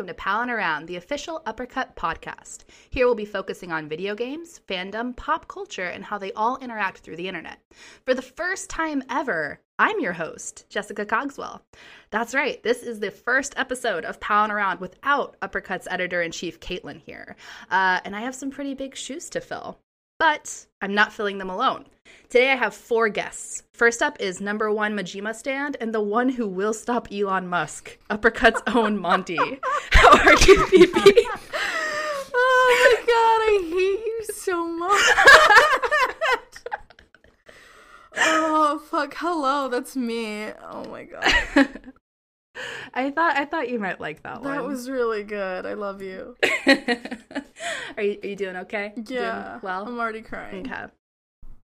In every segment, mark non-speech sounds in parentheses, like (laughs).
Welcome to Palin Around, the official Uppercut podcast. Here we'll be focusing on video games, fandom, pop culture, and how they all interact through the internet. For the first time ever, I'm your host, Jessica Cogswell. That's right, this is the first episode of Palin Around without Uppercut's editor in chief, Caitlin, here. Uh, and I have some pretty big shoes to fill. But I'm not filling them alone. Today I have four guests. First up is number one Majima stand and the one who will stop Elon Musk, Uppercut's own Monty. How are you, PP? (laughs) Oh my god, I hate you so much. oh fuck, hello, that's me. Oh my god. I thought I thought you might like that, That one. That was really good. I love you. (laughs) are you are you doing okay? Yeah. Doing well. I'm already crying. Okay.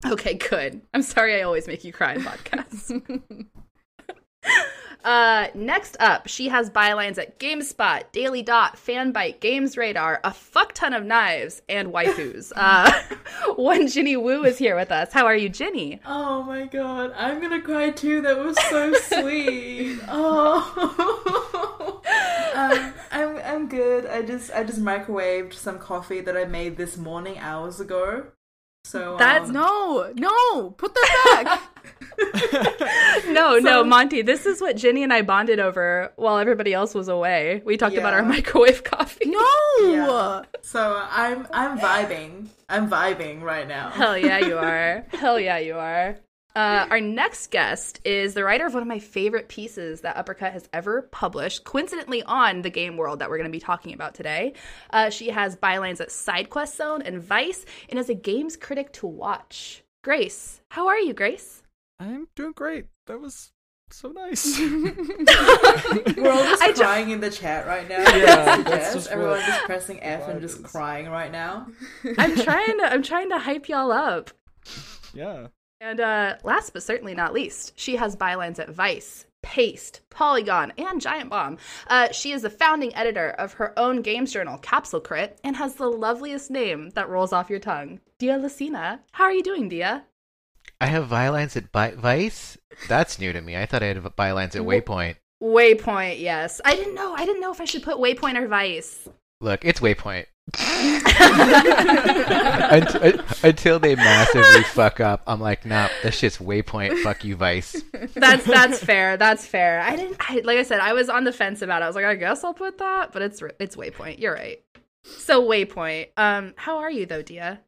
Okay, good. I'm sorry I always make you cry in podcasts. (laughs) uh, next up, she has bylines at GameSpot, Daily Dot, Fanbyte, Games Radar, a fuck ton of knives, and waifus. (laughs) uh, (laughs) one Ginny Wu is here with us. How are you, Ginny? Oh my god, I'm gonna cry too. That was so sweet. Oh, um, I'm I'm good. I just I just microwaved some coffee that I made this morning hours ago. So That's um, no, no, put that back. (laughs) No, no, Monty, this is what Ginny and I bonded over while everybody else was away. We talked about our microwave (laughs) coffee. no. Yeah. So I'm I'm vibing. I'm vibing right now. Hell yeah, you (laughs) are. Hell yeah, you are. Uh, our next guest is the writer of one of my favorite pieces that Uppercut has ever published, coincidentally on the game world that we're going to be talking about today. Uh, she has bylines at SideQuest Zone and Vice, and is a games critic to watch. Grace, how are you, Grace? I'm doing great. That was so nice. (laughs) (laughs) We're all just I ju- crying in the chat right now. Yeah, Yes, that's just everyone what pressing F and just is. crying right now. I'm trying (laughs) to I'm trying to hype y'all up. yeah. And uh, last but certainly not least, she has bylines at Vice, Paste, Polygon, and Giant Bomb. Uh, she is the founding editor of her own games journal, Capsule Crit, and has the loveliest name that rolls off your tongue, Dia Lacina. How are you doing, Dia? I have bylines at Bi- Vice. That's new to me. I thought I had bylines at Waypoint. Waypoint, yes. I didn't know. I didn't know if I should put Waypoint or Vice. Look, it's Waypoint. (laughs) Unt- Until they massively fuck up, I'm like, nah, this shit's Waypoint. Fuck you, Vice. That's that's fair. That's fair. I didn't. I, like I said, I was on the fence about it. I was like, I guess I'll put that, but it's it's Waypoint. You're right. So Waypoint. Um, how are you though, Dia?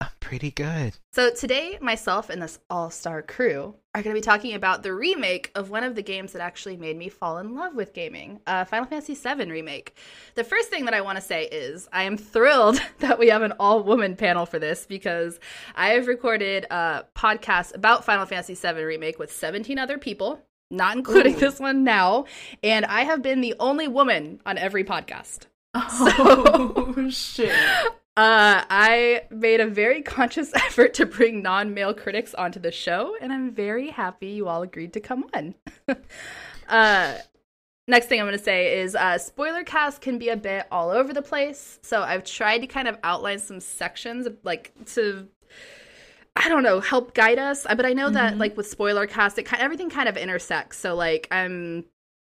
I'm pretty good. So today, myself and this all-star crew are going to be talking about the remake of one of the games that actually made me fall in love with gaming, uh, Final Fantasy VII remake. The first thing that I want to say is I am thrilled (laughs) that we have an all-woman panel for this because I have recorded a podcast about Final Fantasy VII remake with 17 other people, not including Ooh. this one now, and I have been the only woman on every podcast. (laughs) Oh shit. (laughs) Uh, I made a very (laughs) conscious effort to bring non male critics onto the show, and I'm very happy you all agreed to come on. (laughs) uh, next thing I'm going to say is uh, spoiler cast can be a bit all over the place. So I've tried to kind of outline some sections, like to. I don't know, help guide us. But I know that, like with spoiler cast, it kind everything kind of intersects. So like I'm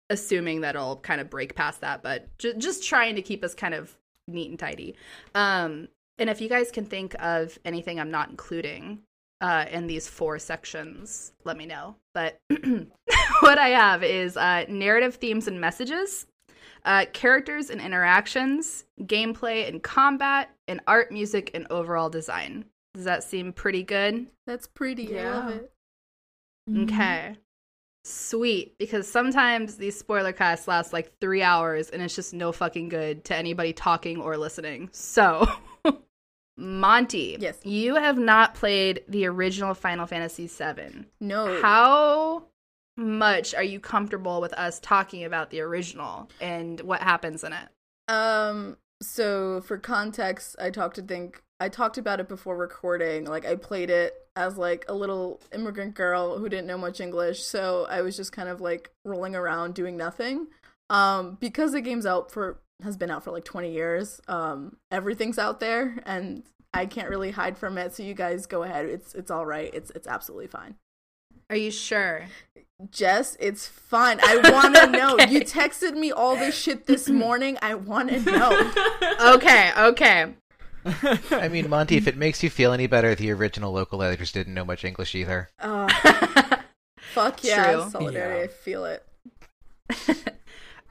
assuming that it'll kind of break past that, but ju- just trying to keep us kind of neat and tidy. Um, and if you guys can think of anything I'm not including uh, in these four sections, let me know. But (clears throat) what I have is uh, narrative themes and messages, uh, characters and interactions, gameplay and combat, and art, music, and overall design. Does that seem pretty good? That's pretty. Yeah. I love it. Okay. Sweet. Because sometimes these spoiler casts last like three hours and it's just no fucking good to anybody talking or listening. So, (laughs) Monty. Yes. You have not played the original Final Fantasy VII. No. How much are you comfortable with us talking about the original and what happens in it? Um. So for context, I talked to think I talked about it before recording. Like I played it as like a little immigrant girl who didn't know much English, so I was just kind of like rolling around doing nothing. Um, because the game's out for has been out for like 20 years. Um, everything's out there, and I can't really hide from it. So you guys go ahead. It's it's all right. It's it's absolutely fine. Are you sure? Jess, it's fun. I (laughs) want to know. You texted me all this shit this (clears throat) morning. I want to (laughs) know. Okay, okay. I mean, Monty, if it makes you feel any better, the original local editors didn't know much English either. Uh, (laughs) fuck yeah, True. solidarity. Yeah. I feel it.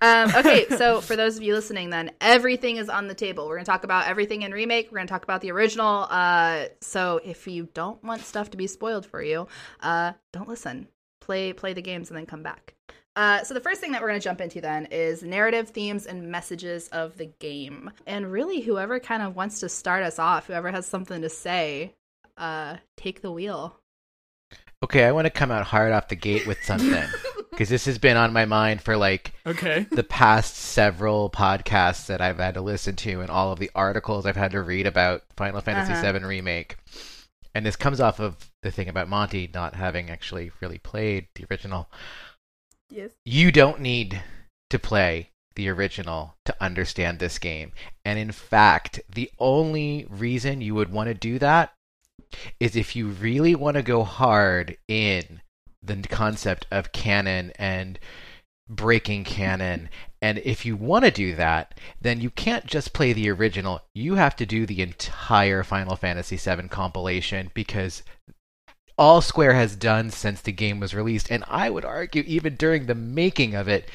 Um, okay, so for those of you listening, then everything is on the table. We're gonna talk about everything in remake. We're gonna talk about the original. Uh, so if you don't want stuff to be spoiled for you, uh, don't listen. Play play the games and then come back. Uh, so the first thing that we're gonna jump into then is narrative themes and messages of the game. And really, whoever kind of wants to start us off, whoever has something to say, uh, take the wheel. Okay, I want to come out hard off the gate with something (laughs) because this has been on my mind for like Okay. the past several podcasts that I've had to listen to and all of the articles I've had to read about Final Fantasy Uh-huh. VII Remake. And this comes off of the thing about Monty not having actually really played the original. Yes. You don't need to play the original to understand this game. And in fact, the only reason you would want to do that is if you really want to go hard in the concept of canon and breaking canon. And if you want to do that, then you can't just play the original. You have to do the entire Final Fantasy VII compilation because all Square has done since the game was released, and I would argue even during the making of it,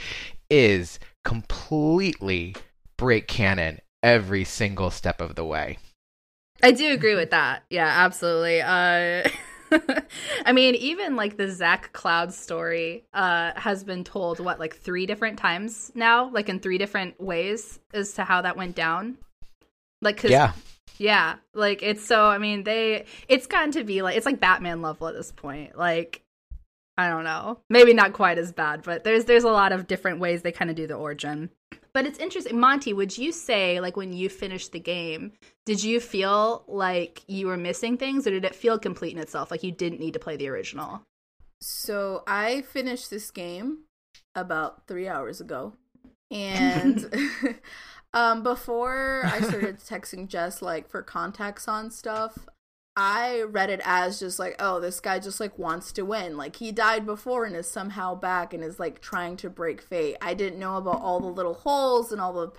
is completely break canon every single step of the way. I do agree with that. Yeah, absolutely. Uh (laughs) (laughs) I mean, even like the Zack Cloud story uh has been told what like 3 different times now, like in 3 different ways as to how that went down. Like cuz Yeah. yeah, like it's so I mean, they it's gotten to be like it's like Batman level at this point. Like I don't know. Maybe not quite as bad, but there's there's a lot of different ways they kind of do the origin. But it's interesting. Monty, would you say like when you finished the game, did you feel like you were missing things or did it feel complete in itself like you didn't need to play the original? So I finished this game about three hours ago, and (laughs) (laughs) um, before I started texting Jess like for contacts on stuff, I read it as just like, oh, this guy just like wants to win. Like he died before and is somehow back and is like trying to break fate. I didn't know about all the little holes and all the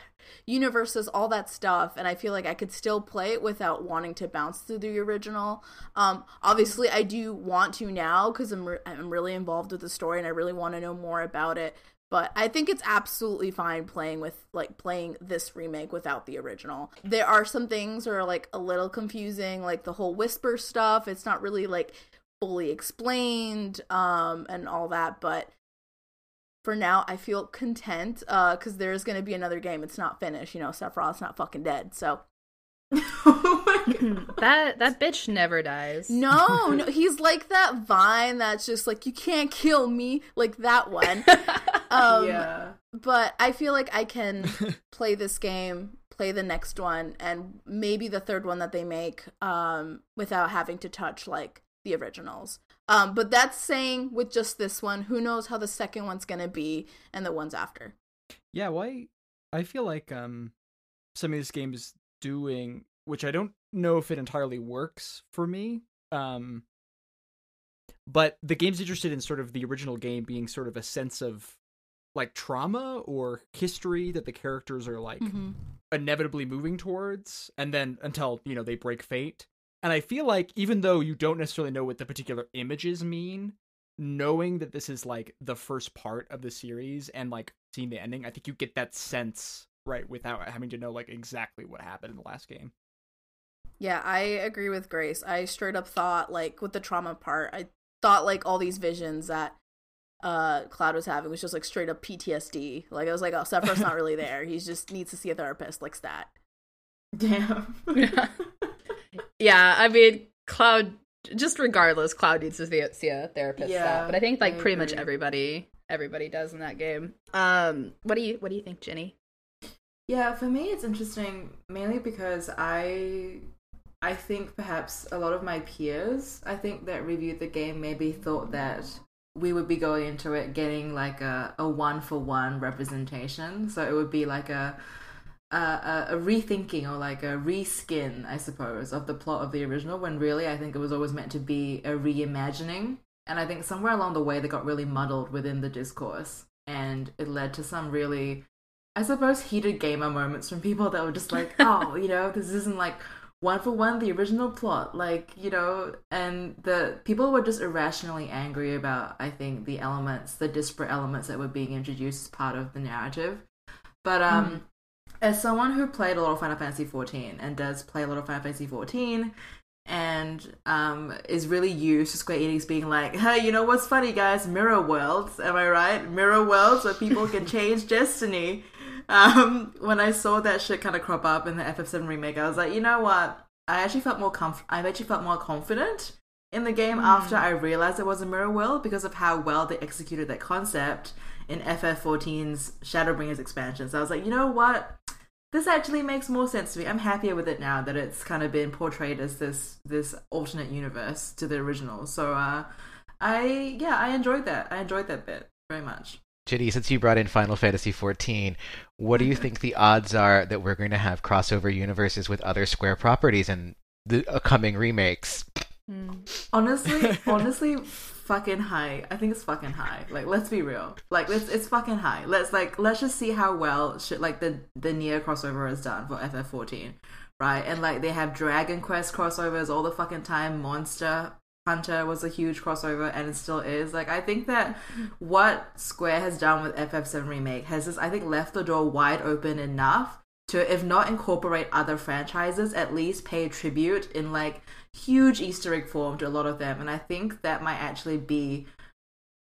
universes, all that stuff, and I feel like I could still play it without wanting to bounce through the original. Um, obviously, I do want to now because I'm re- I'm really involved with the story and I really want to know more about it. But I think it's absolutely fine playing with like playing this remake without the original. There are some things that are like a little confusing, like the whole whisper stuff. It's not really like fully explained um and all that, but for now I feel content uh cuz there's going to be another game. It's not finished, you know, Sephiroth's not fucking dead. So oh (laughs) (laughs) that that bitch never dies. No, (laughs) no, he's like that vine that's just like you can't kill me, like that one. Um, yeah. but I feel like I can play this game, play the next one, and maybe the third one that they make, um, without having to touch like the originals. Um, but that's saying with just this one, who knows how the second one's gonna be and the ones after. Yeah, why? I feel like um, some of this game is doing, which I don't know if it entirely works for me. Um, but the game's interested in sort of the original game being sort of a sense of like trauma or history that the characters are like Mm-hmm. inevitably moving towards and then until you know they break fate and i feel like even though you don't necessarily know what the particular images mean knowing that this is like the first part of the series and like seeing the ending i think you get that sense right without having to know like exactly what happened in the last game Yeah, I agree with Grace. I straight up thought like with the trauma part, I thought like all these visions that uh Cloud was having was just like straight up PTSD. Like I was like, oh, Sephiroth's not really there. He just needs to see a therapist, like stat. (laughs) Damn. yeah, (laughs) yeah, I mean, Cloud. Just regardless, Cloud needs to see a, therapist. Yeah, Yeah, but I think like I pretty much everybody everybody does in that game. Um, what do you what do you think, Jenny? Yeah, for me it's interesting mainly because I I think perhaps a lot of my peers I think that reviewed the game maybe thought that we would be going into it getting like a, a one for one representation. So it would be like a a, a rethinking or like a reskin, I suppose, of the plot of the original when really I think it was always meant to be a reimagining And I think somewhere along the way they got really muddled within the discourse, and it led to some really, I suppose, heated gamer moments from people that were just like, (laughs) "Oh, you know, this isn't like." One for one, the original plot, like you know, and the people were just irrationally angry about, I think, the elements, the disparate elements that were being introduced as part of the narrative. But um, as someone who played a lot of Final Fantasy XIV and does play a lot of Final Fantasy XIV, and um, is really used to Square Enix being like, hey, you know what's funny, guys? Mirror worlds, am I right? Mirror worlds where people can (laughs) change destiny. Um, when I saw that shit kind of crop up in the FF7 remake, I was like, you know what? I actually felt more comf- I actually felt more confident in the game after I realized it was a mirror world because of how well they executed that concept in FF14's Shadowbringers expansion. So I was like, you know what? This actually makes more sense to me. I'm happier with it now that it's kind of been portrayed as this this alternate universe to the original. So uh I yeah, I enjoyed that. I enjoyed that bit very much. Ginny, since you brought in Final Fantasy XIV, what do you mm-hmm. think the odds are that we're going to have crossover universes with other Square properties in the upcoming remakes? Hmm. Honestly, (laughs) honestly, fucking high. I think it's fucking high. Like, let's be real. Like, it's it's fucking high. Let's like let's just see how well shit like the the near crossover is done for FF14, right? And like they have Dragon Quest crossovers all the fucking time. Monster Hunter was a huge crossover, and it still is. Like, I think that what Square has done with FF7 remake has just I think left the door wide open enough to, if not incorporate other franchises, at least pay tribute in like huge Easter egg form to a lot of them. And I think that might actually be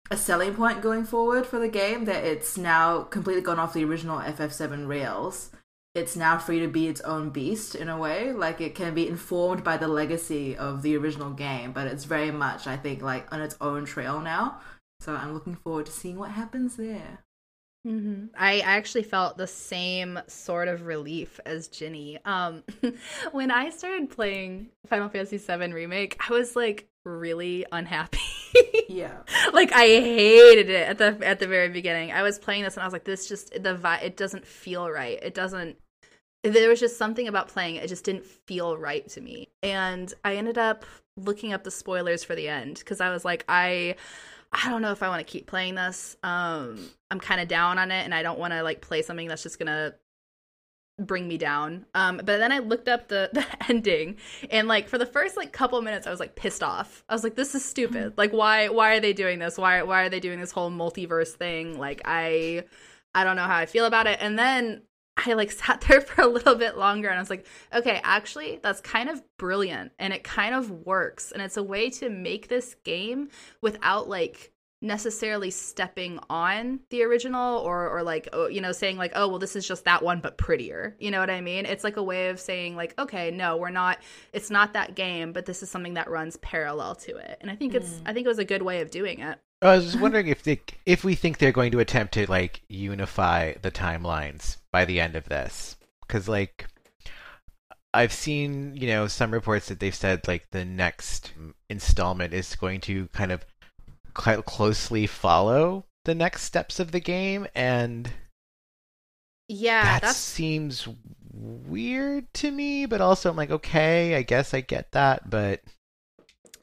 a selling point going forward for the game that it's now completely gone off the original FF7 rails. It's now free to be its own beast in a way. Like it can be informed by the legacy of the original game, but it's very much, I think, like on its own trail now. So I'm looking forward to seeing what happens there. Mm-hmm. I actually felt the same sort of relief as Ginny. Um, (laughs) when I started playing Final Fantasy VII Remake, I was like really unhappy. (laughs) Yeah. like I hated it at the at the very beginning. I was playing this and I was like, this just the vi- it doesn't feel right. It doesn't. There was just something about playing it. Just didn't feel right to me. And I ended up looking up the spoilers for the end because I was like, I. I don't know if I want to keep playing this. Um, I'm kind of down on it, and I don't want to like play something that's just gonna bring me down. Um, but then I looked up the (laughs) the ending, and like for the first like couple minutes, I was like pissed off. I was like, "This is stupid. Like, why why are they doing this? Why why are they doing this whole multiverse thing? Like, I I don't know how I feel about it." And then I like sat there (laughs) for a little bit longer and I was like, okay, actually, that's kind of brilliant and it kind of works. And it's a way to make this game without like necessarily stepping on the original or or like oh, you know saying like oh well this is just that one but prettier. You know what i mean? It's like a way of saying like okay no we're not it's not that game but this is something that runs parallel to it. And i think it's hmm. i think it was a good way of doing it I was just wondering if they, if we think they're going to attempt to like unify the timelines by the end of this, because like I've seen you know some reports that they've said like the next installment is going to kind of quite closely follow the next steps of the game, and yeah that that's seems weird to me. But also, I'm like, okay, I guess I get that, but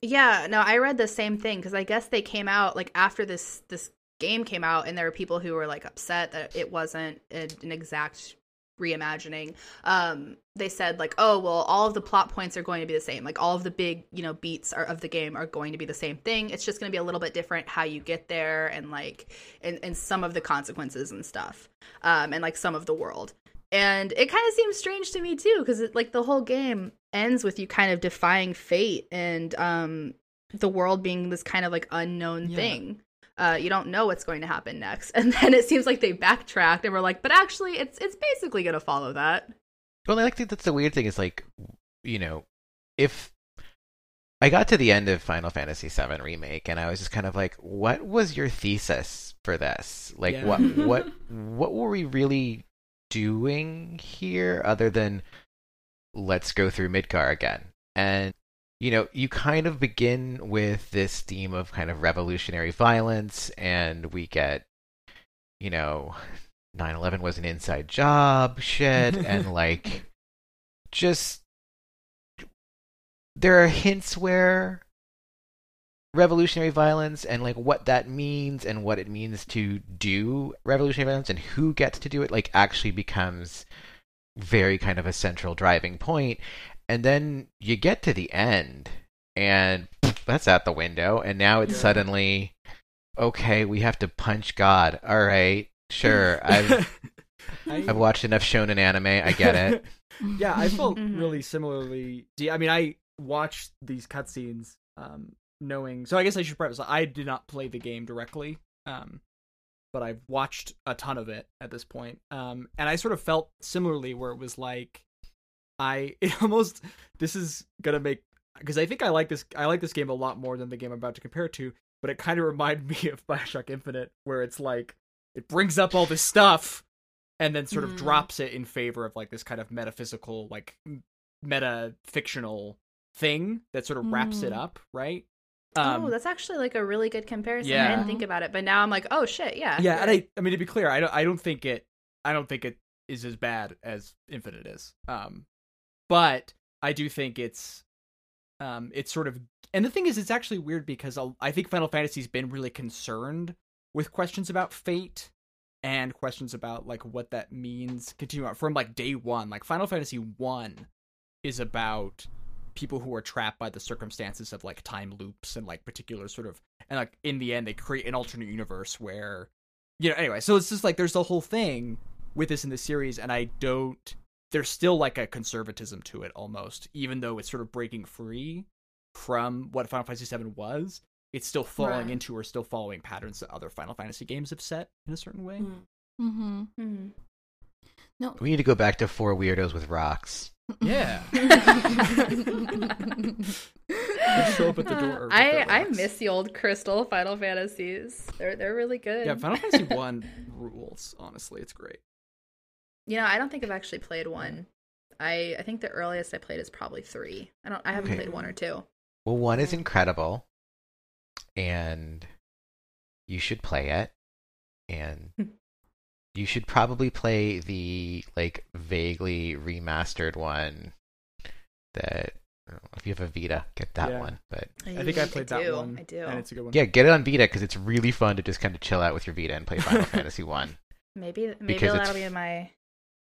Yeah, no, I read the same thing because I guess they came out like after this this game came out, and there were people who were like upset that it wasn't an exact reimagining. Um, they said like, oh well, all of the plot points are going to be the same. Like all of the big you know beats are, of the game are going to be the same thing. It's just going to be a little bit different how you get there and like and and some of the consequences and stuff, um, and like some of the world and it kind of seems strange to me too because like the whole game ends with you kind of defying fate and um the world being this kind of like unknown Yeah. thing uh you don't know what's going to happen next (laughs) and then it seems like they backtracked and were like but actually it's it's basically going to follow that Well, I think that's the weird thing is like, you know, if I got to the end of Final Fantasy VII remake and I was just kind of like, what was your thesis for this? Like, Yeah. what what (laughs) what were we really doing here other than let's go through Midgar again? And you know, you kind of begin with this theme of kind of revolutionary violence, and we get, you know, 9 11 was an inside job shit, (laughs) and like, just. There are hints where revolutionary violence and like what that means and what it means to do revolutionary violence and who gets to do it like actually becomes very kind of a central driving point and then you get to the end and that's out the window and now it's Yeah. suddenly okay we have to punch god all right sure (laughs) i've I- i've watched enough shonen anime i get it yeah, I felt (laughs) Mhm. really similarly. I mean, I watched these cutscenes, um, knowing. So I guess I should preface. I did not play the game directly, um, but I've watched a ton of it at this point. Um, and I sort of felt similarly, where it was like, I (laughs) it almost this is gonna make because I think I like this. I like this game a lot more than the game I'm about to compare it to. But it kind of (laughs) reminded me of Bioshock Infinite, where it's like it brings up all this stuff and then sort of Mm. drops it in favor of like this kind of metaphysical like meta fictional thing that sort of wraps it Mm. up right oh, that's actually like a really good comparison. I didn't think about it, but now I'm like, oh shit, yeah. yeah and i i mean to be clear i don't i don't think it i don't think it is as bad as infinite is um but i do think it's um it's sort of and the thing is it's actually weird because I'll- i think final fantasy's been really concerned with questions about fate and questions about like what that means continue on from like day one like final fantasy one is about people who are trapped by the circumstances of like time loops and like particular sort of and like in the end they create an alternate universe where you know anyway so it's just like there's the whole thing with this in the series and i don't there's still like a conservatism to it almost even though it's sort of breaking free from what final fantasy VII was it's still falling Right. into or still following patterns that other final fantasy games have set in a certain way mm-hmm. Mm-hmm. No. we need to go back to four weirdos with rocks yeah (laughs) show up at the door I I miss the old Crystal Final Fantasies. They're they're really good. yeah final fantasy one (laughs) rules honestly it's great You know, I don't think I've actually played one. I I think the earliest I played is probably three. I don't. I haven't Okay. played one or two. Well, one is incredible, and you should play it, and (laughs) you should probably play the like vaguely remastered one. That I don't know, if you have a Vita, get that Yeah. one. But i think i played that one I do. and it's a good one yeah, get it on Vita because it's really fun to just kind of chill out with your Vita and play Final (laughs) Fantasy One. maybe maybe because that'll be in my.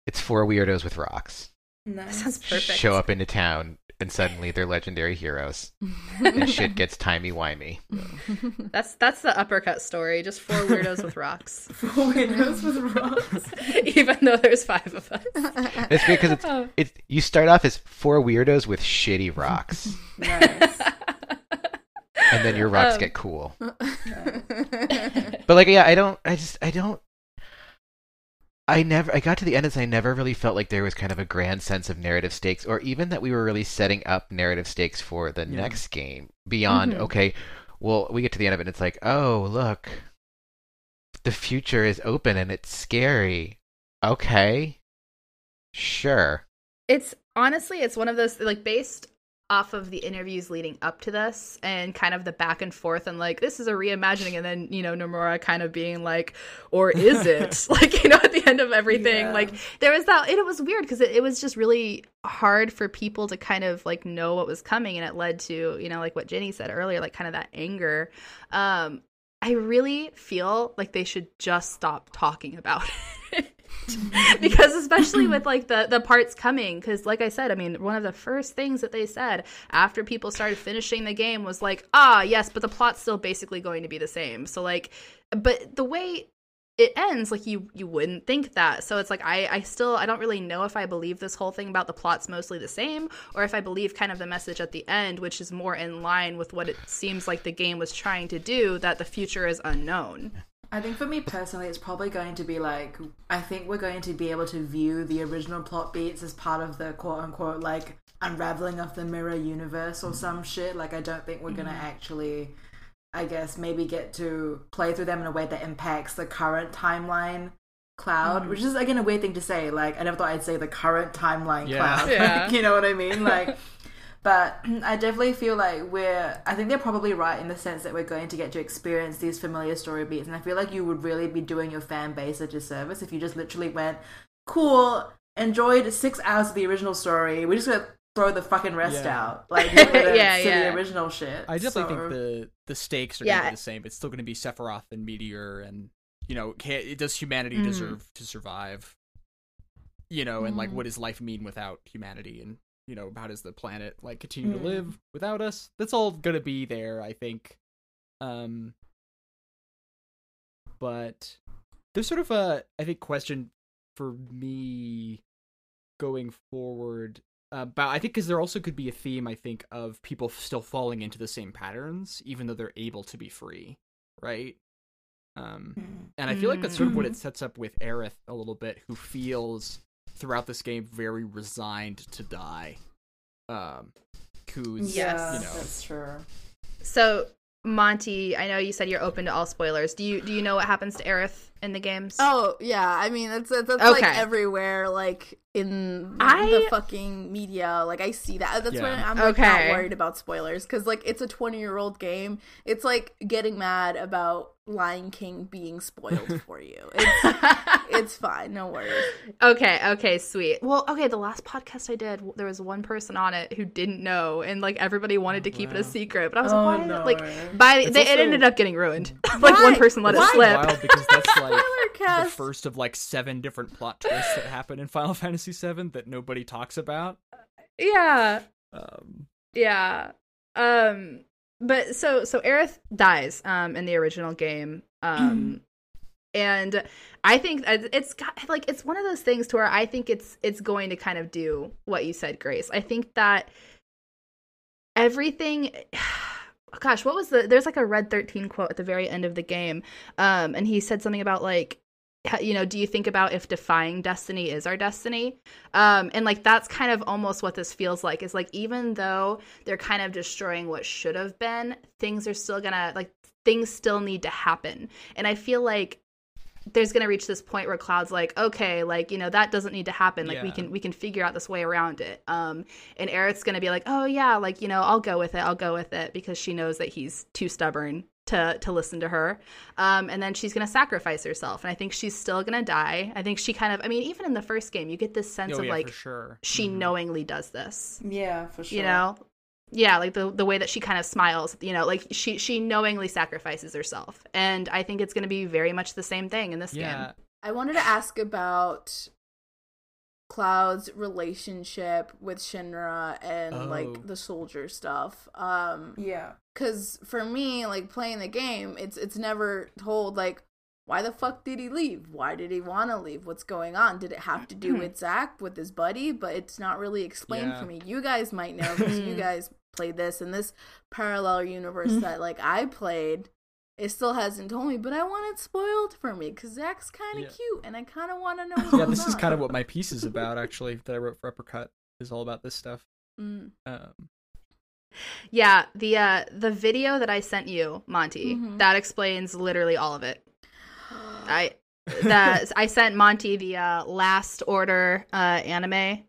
It's four weirdos with rocks. That sounds perfect. Show up into town, and suddenly they're legendary heroes, (laughs) and shit gets timey wimey. That's that's the uppercut story. Just four weirdos with rocks. (laughs) Four windows with rocks. (laughs) Even though there's five of us. It's because it's Oh. it's you start off as four weirdos with shitty rocks, Nice. and then your rocks Um, get cool. But like, yeah, I don't. I just, I don't. I never. I got to the end and I never really felt like there was kind of a grand sense of narrative stakes, or even that we were really setting up narrative stakes for the Yeah. next game. Beyond, Mhm. okay, well, we get to the end of it, and it's like, oh, look, the future is open and it's scary. Okay, sure. It's honestly, it's one of those like based off of the interviews leading up to this and kind of the back and forth and like this is a reimagining and then you know Nomura kind of being like or is it (laughs) like you know at the end of everything Yeah. like there was that it, was weird because it, it was just really hard for people to kind of like know what was coming and it led to you know like what Jenny said earlier like kind of that anger um I really feel like they should just stop talking about it. (laughs) because especially with like the the parts coming because like i said i mean one of the first things that they said after people started finishing the game was like ah yes but the plot's still basically going to be the same. So like but the way it ends like you you wouldn't think that. So it's like i i still i don't really know if i believe this whole thing about the plot's mostly the same or if i believe kind of the message at the end which is more in line with what it seems like the game was trying to do that the future is unknown I think for me personally, it's probably going to be like I think we're going to be able to view the original plot beats as part of the quote unquote like unraveling of the mirror universe or mm. some shit. Like I don't think we're gonna mm-hmm. actually, I guess, maybe get to play through them in a way that impacts the current timeline cloud, mm. which is again a weird thing to say. Like I never thought I'd say the current timeline Yeah. cloud. (laughs) Yeah. Like, you know what I mean? Like. But (clears throat) I definitely feel like we're. I think they're probably right in the sense that we're going to get to experience these familiar story beats, and I feel like you would really be doing your fan base a disservice if you just literally went, "Cool, enjoyed six hours of the original story. We're just gonna throw the fucking rest Yeah. out. Like (laughs) Yeah, to yeah. the original shit. I definitely So- think the the stakes are Yeah. gonna be the same. It's still gonna be Sephiroth and Meteor, and you know, can, does humanity Mhm. deserve to survive? You know, and like, Mhm. what does life mean without humanity? And you know, how does the planet like continue Mm. to live without us? That's all gonna be there, I think. Um, but there's sort of a, I think, question for me going forward about I think because there also could be a theme I think of people still falling into the same patterns even though they're able to be free, right? Um, Mm. and I feel like that's sort of what Mhm. it sets up with Aerith a little bit, who feels throughout this game very resigned to die. Um, who's yeah, you know that's true. So, Monty, I know you said you're open to all spoilers. Do you do you know what happens to Aerith in the games? Oh yeah, I mean that's that's, that's like everywhere, like in I- the fucking media. Like I see that. That's why I'm like not worried about spoilers because like it's a 20 year old game. It's like getting mad about Lion King being spoiled (laughs) for you. It's (laughs) it's fine, no worries. okay, okay, sweet. Well, okay, the last podcast I did, there was one person on it who didn't know, and like everybody wanted to keep it a uh-huh. secret. But I was Oh, like, why? no. Like, by It's they, it ended up getting ruined. (laughs) like one person let Why? it slip. wild because that's like Spoiler the first of like seven different plot twists that happen in Final (laughs) Fantasy VII that nobody talks about. Yeah, Um, yeah. Um, but so so Aerith dies um in the original game. Um, and I think it's got like it's one of those things to where I think it's it's going to kind of do what you said, Grace. I think that everything gosh what was the there's like a red 13 quote at the very end of the game um and he said something about like you know do you think about if defying destiny is our destiny? Um and like that's kind of almost what this feels like. Is like even though they're kind of destroying what should have been things are still gonna like things still need to happen. And i feel like there's gonna reach this point where cloud's like okay like you know that doesn't need to happen. Like we can we can figure out this way around it. Um and Aerith's gonna be like oh yeah like you know i'll go with it i'll go with it because she knows that he's too stubborn to to listen to her. Um and then she's gonna sacrifice herself and i think she's still gonna die. I think she kind of i mean even in the first game you get this sense oh of yeah, like sure. she Mhm. knowingly does this. Yeah, for sure. you know yeah like the the way that she kind of smiles you know like she she knowingly sacrifices herself and i think it's going to be very much the same thing in this Yeah, game I wanted to ask about Cloud's relationship with Shinra and Oh. like the soldier stuff. Um Yeah. cuz for me like playing the game, it's it's never told like why the fuck did he leave? Why did he want to leave? What's going on? Did it have to do (clears throat) with Zack with his buddy? But it's not really explained Yeah. for me. You guys might know because you (laughs) guys played this in this parallel universe that like I played. It still hasn't told me, but I want it spoiled for me because Zack's kind of Yeah. cute, and I kind of want to know. What's yeah. going This is kind of what my piece is (laughs) about, actually, that I wrote for Uppercut. Is all about this stuff. Mm. Um, yeah the uh the video that i sent you monty Mhm. that explains literally all of it (gasps) i (laughs) that i sent monty the uh last order uh anime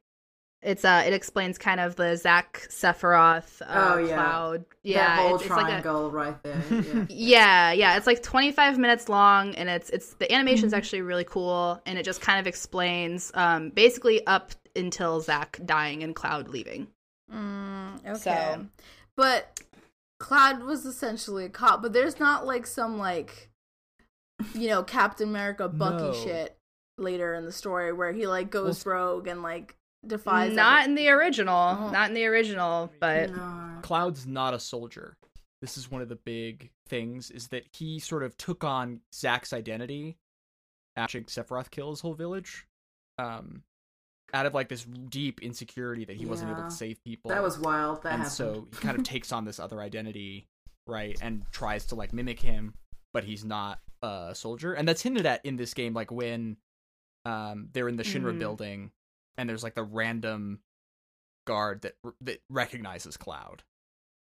it's uh it explains kind of the Zack Sephiroth uh, Oh, yeah. cloud yeah that whole it's, it's like a triangle right there. (laughs) Yeah. Yeah, yeah, it's like 25 minutes long and it's it's the animation's Mm-hmm. actually really cool and it just kind of explains um basically up until Zack dying and Cloud leaving. Mm, okay, So- but Cloud was essentially a cop, but there's not like some like, you know, Captain America Bucky No. shit later in the story where he like goes Well, rogue and like defies. Not every- in the original, Oh. not in the original, but No. Cloud's not a soldier. This is one of the big things is that he sort of took on Zack's identity after Sephiroth kill his whole village. Um out of like this deep insecurity that he wasn't able to save people. That was wild. That and happened. so he kind of (laughs) takes on this other identity, right? And tries to like mimic him, but he's not a soldier. And that's hinted at in this game like when um they're in the Shinra Mhm. building and there's like the random guard that that recognizes Cloud,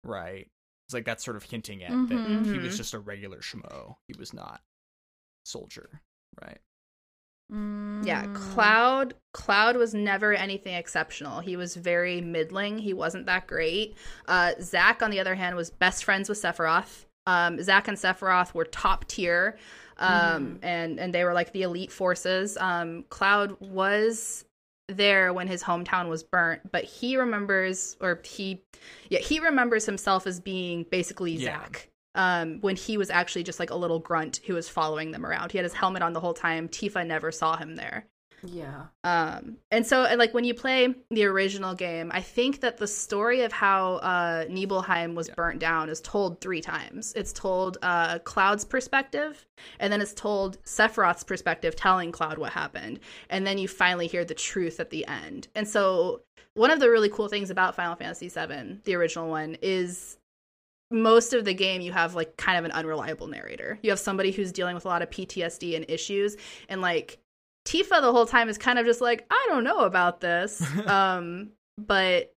right? It's like that's sort of hinting at that Mhm. he was Mhm. just a regular schmo. He was not soldier, right? yeah, Mm. Cloud Cloud was never anything exceptional. He was very middling. He wasn't that great. Uh Zack on the other hand was best friends with Sephiroth. Um Zack and Sephiroth were top tier. Um and and they were like the elite forces. Um Cloud was there when his hometown was burnt, but he remembers, or he, yeah, he remembers himself as being basically Yeah. Zack. Um, when he was actually just like a little grunt who was following them around. He had his helmet on the whole time. Tifa never saw him there. Yeah. Um, and so, like when you play the original game, I think that the story of how uh, Nibelheim was burnt down is told three times. It's told uh, Cloud's perspective, and then it's told Sephiroth's perspective, telling Cloud what happened, and then you finally hear the truth at the end. And so, one of the really cool things about Final Fantasy VII, the original one, is most of the game you have like kind of an unreliable narrator. You have somebody who's dealing with a lot of PTSD and issues, and like Tifa the whole time is kind of just like, I don't know about this. (laughs) um, but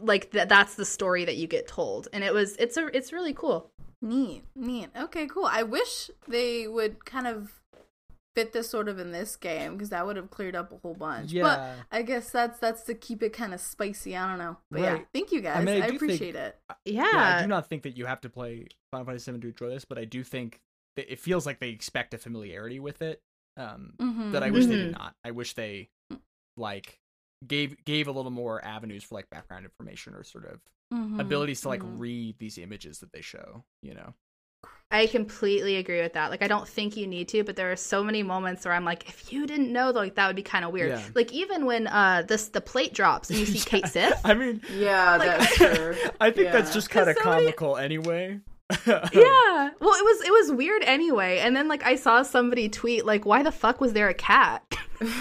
like th- that's the story that you get told. And it was it's a it's really cool. Neat, neat. Okay, cool. I wish they would kind of fit this sort of in this game because that would have cleared up a whole bunch. Yeah. But I guess that's that's to keep it kind of spicy. I don't know. But yeah, thank you guys. I, mean, I do think- appreciate it. Yeah. yeah, I do not think that you have to play Final Fantasy VII to enjoy this, but I do think that it feels like they expect a familiarity with it. Um, Mhm. that I wish they Mhm. did not. I wish they like gave gave a little more avenues for like background information or sort of Mhm. abilities to like Mhm. read these images that they show. You know, I completely agree with that. Like I don't think you need to, but there are so many moments where I'm like, if you didn't know, like that would be kind of weird. Yeah. Like even when uh this the plate drops and you (laughs) see Cait Sith. I mean, Yeah, Like, that's (laughs) true. I think that's just kind of somebody- comical anyway. (laughs) yeah. Well, it was it was weird anyway. And then like I saw somebody tweet like, why the fuck was there a cat?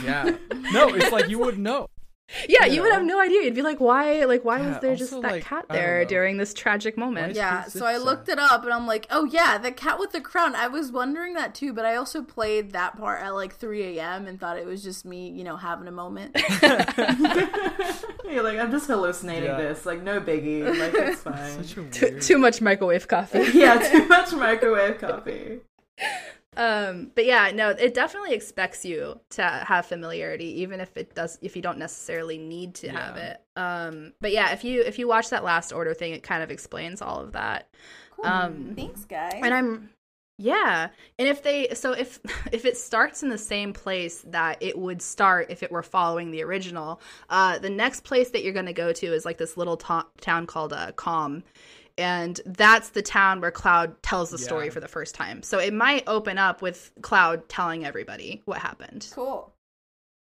yeah. (laughs) No, it's like you wouldn't know. (laughs) yeah, You you would know? have no idea. You'd be like, why? Like, why Yeah, was there just that like, cat there during this tragic moment? Yeah, so I looked it up and I'm like, oh yeah, the cat with the crown. I was wondering that too, but I also played that part at like 3 a.m. and thought it was just me, you know, having a moment. (laughs) (laughs) You're like, I'm just hallucinating Yeah. this. Like, no biggie. Like, it's fine. Such a Too, weird. too much microwave coffee. yeah, too much microwave coffee. Um, but yeah, no, it definitely expects you to have familiarity, even if it does, if you don't necessarily need to have it. Um, but yeah, if you if you watch that last order thing, it kind of explains all of that. Cool. Um, Thanks, guys. and i'm yeah and if they so if (laughs) if it starts in the same place that it would start if it were following the original uh the next place that you're going to go to is like this little to- town called uh Kalm and that's the town where cloud tells the story for the first time so it might open up with cloud telling everybody what happened cool.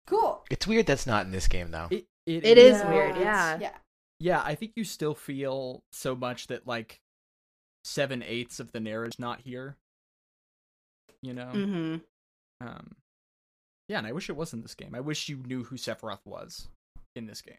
Cool. It's weird that's not in this game though. It, it, it is Yeah, weird yeah Yeah. yeah, I think you still feel so much that like seven eighths of the narrative's not here. You know, hmm um, yeah, and I wish it was in this game. I wish you knew who Sephiroth was in this game.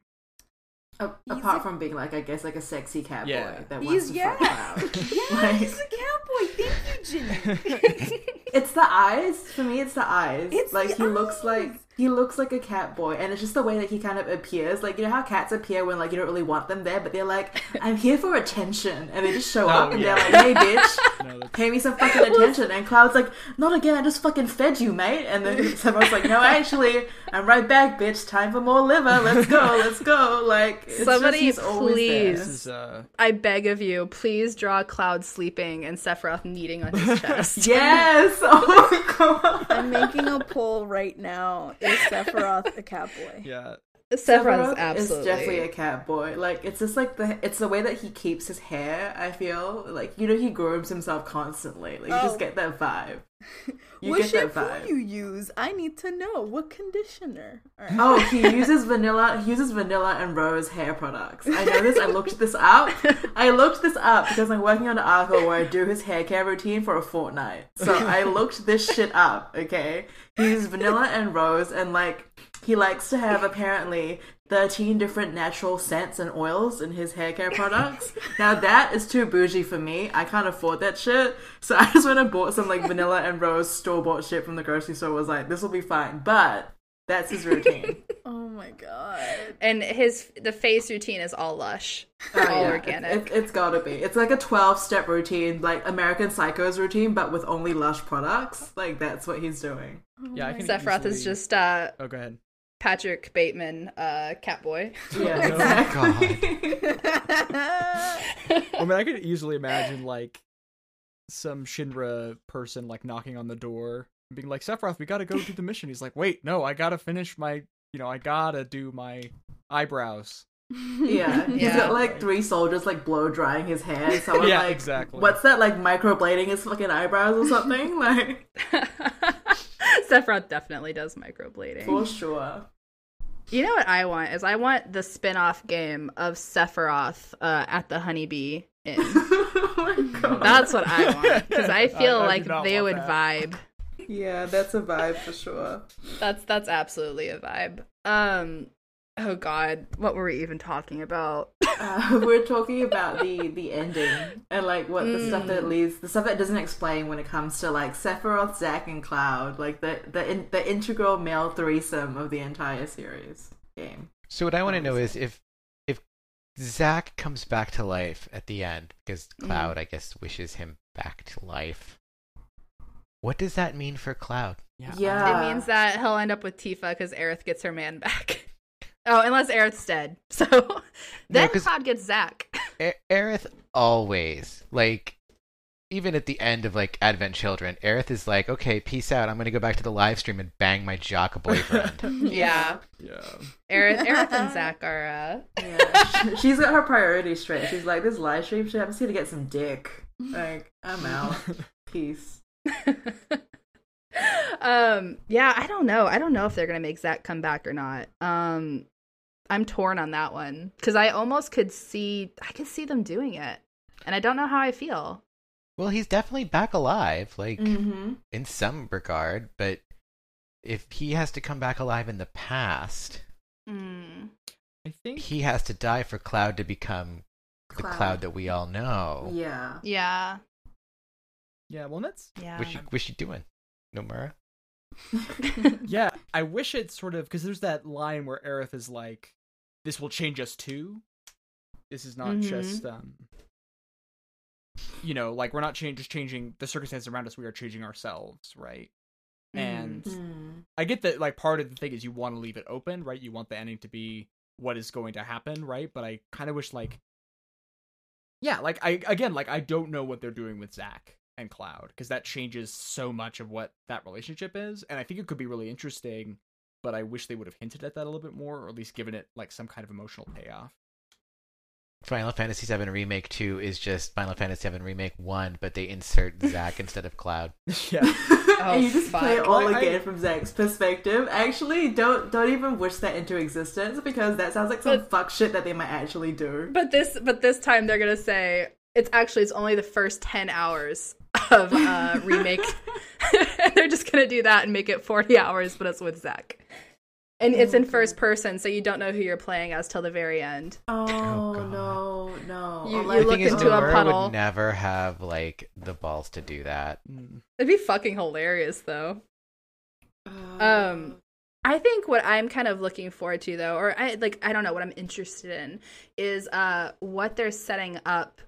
A- apart from being like, I guess, like a sexy cat Yeah. boy that He's wants to yeah. fuck Cloud. (laughs) yeah, Like- he's a cowboy. Thank you, Jenny. (laughs) It's the eyes. For me, it's the eyes. It's like the he looks like he looks like a cat boy, and it's just the way that he kind of appears. Like you know how cats appear when like you don't really want them there, but they're like, "I'm here for attention," and they just show Oh, up and yeah. they're like, "Hey, bitch." (laughs) No, Pay me some fucking attention, and Cloud's like, "Not again! I just fucking fed you, mate." And then (laughs) someone's like, "No, actually, I'm right back, bitch. Time for more liver. Let's go, let's go." Like it's Somebody just, he's always there. is uh, i beg of you please draw cloud sleeping and sephiroth kneading on (laughs) his chest (laughs) Yes. Oh my (laughs) god. I'm making a poll right now. Is Sephiroth a cowboy? yeah. Sephiroth is absolutely is definitely a cat boy. Like it's just like the it's the way that he keeps his hair. I feel like you know he grooms himself constantly. Like you Oh. just get that vibe. (laughs) You what get that shampoo vibe. you use? I need to know. What conditioner? Right. Oh, he (laughs) uses vanilla. He uses vanilla and rose hair products. I know this. I (laughs) looked this up. I looked this up because I'm working on an article where I do his hair care routine for a fortnight. So I looked this shit up. Okay, he uses vanilla and rose, and like he likes to have apparently 13 different natural scents and oils in his hair care products. (laughs) Now that is too bougie for me. I can't afford that shit. So (laughs) I just went and bought some like vanilla and rose store bought shit from the grocery store. Was like, this will be fine. But that's his routine. (laughs) Oh my god. and his the face routine is all lush Oh, all yeah. organic It, has gotta be. It's like a 12 step routine, like American Psycho's routine, but with only lush products. Like, that's what he's doing. Yeah, I my can sephiroth is just uh Oh, go ahead. Patrick bateman uh catboy Yeah, (laughs) Oh, exactly. I mean, I could easily imagine like some Shinra person like knocking on the door and being like, "Sephiroth, we gotta go do the mission." He's like, "Wait, no, I gotta finish my you know, I gotta do my eyebrows. Yeah, he's Yeah. got like three soldiers like blow drying his hair. Someone Yeah, like, exactly. What's that like microblading his fucking eyebrows or something? (laughs) Like (laughs) Sephiroth definitely does microblading. for sure. You know what I want is I want the spin-off game of Sephiroth uh, at the Honeybee Inn. (laughs) oh my god. That's what I want because (laughs) I feel I do like they would that. vibe. yeah, that's a vibe for sure. That's that's absolutely a vibe. Um, oh god, what were we even talking about? (laughs) Uh, (laughs) we're talking about the the ending and like what the stuff that Mm. leaves, the stuff that doesn't explain when it comes to like Sephiroth, Zack, and Cloud, like the the in, the integral male threesome of the entire series game. So what I want to know is if if Zack comes back to life at the end because Cloud, I guess, wishes him back to life. What does that mean for Cloud? Yeah. Yeah. it means that he'll end up with Tifa because Aerith gets her man back. (laughs) Oh, unless Aerith's dead. (laughs) So then 'cause- Cloud gets Zack. A- Aerith always like. Even at the end of like Advent Children, Aerith is like, "Okay, peace out. I'm gonna go back to the live stream and bang my jock boyfriend." (laughs) (laughs) yeah, Yeah. Aerith, Aerith and Zack are. Uh... Yeah, she- she's got her priorities straight. She's like, this live stream, she happens here to get some dick. Like, I'm out. Peace. um yeah i don't know i don't know if they're gonna make Zack come back or not um i'm torn on that one because i almost could see i could see them doing it and i don't know how i feel well, he's definitely back alive, like Mm-hmm. in some regard, but if he has to come back alive in the past, mm. I think he has to die for Cloud to become the Cloud. Cloud that we all know. Yeah. yeah yeah, well that's yeah What you what you doing, Nomura? Yeah, I wish it sort of because there's that line where Aerith is like, "This will change us too." This is not Mhm. just, um, you know, like we're not change, just changing the circumstances around us. We are changing ourselves, right? And Mm. I get that, like part of the thing is you want to leave it open, right? You want the ending to be what is going to happen, right? But I kind of wish, like, yeah, like I again, like I don't know what they're doing with Zack and Cloud because that changes so much of what that relationship is, and I think it could be really interesting. But I wish they would have hinted at that a little bit more, or at least given it like some kind of emotional payoff. Final Fantasy VII Remake 2 is just Final Fantasy VII Remake 1, but they insert Zack (laughs) instead of Cloud. yeah, (laughs) and oh, you just play it all Well, I- again from Zack's perspective. Actually, don't don't even wish that into existence because that sounds like some But- fuck shit that they might actually do. but this but this time they're gonna say it's actually it's only the first 10 hours of uh (laughs) remake and (laughs) they're just gonna do that and make it 40 hours but it's with Zack and it's in first person so you don't know who you're playing as till the very end Oh, God. no, no. You- you the look thing is, into a Nomura puddle. would never have like the balls to do that. Mm. it'd be fucking hilarious though Uh, Um, I think what I'm kind of looking forward to though, or I like I don't know what I'm interested in is uh what they're setting up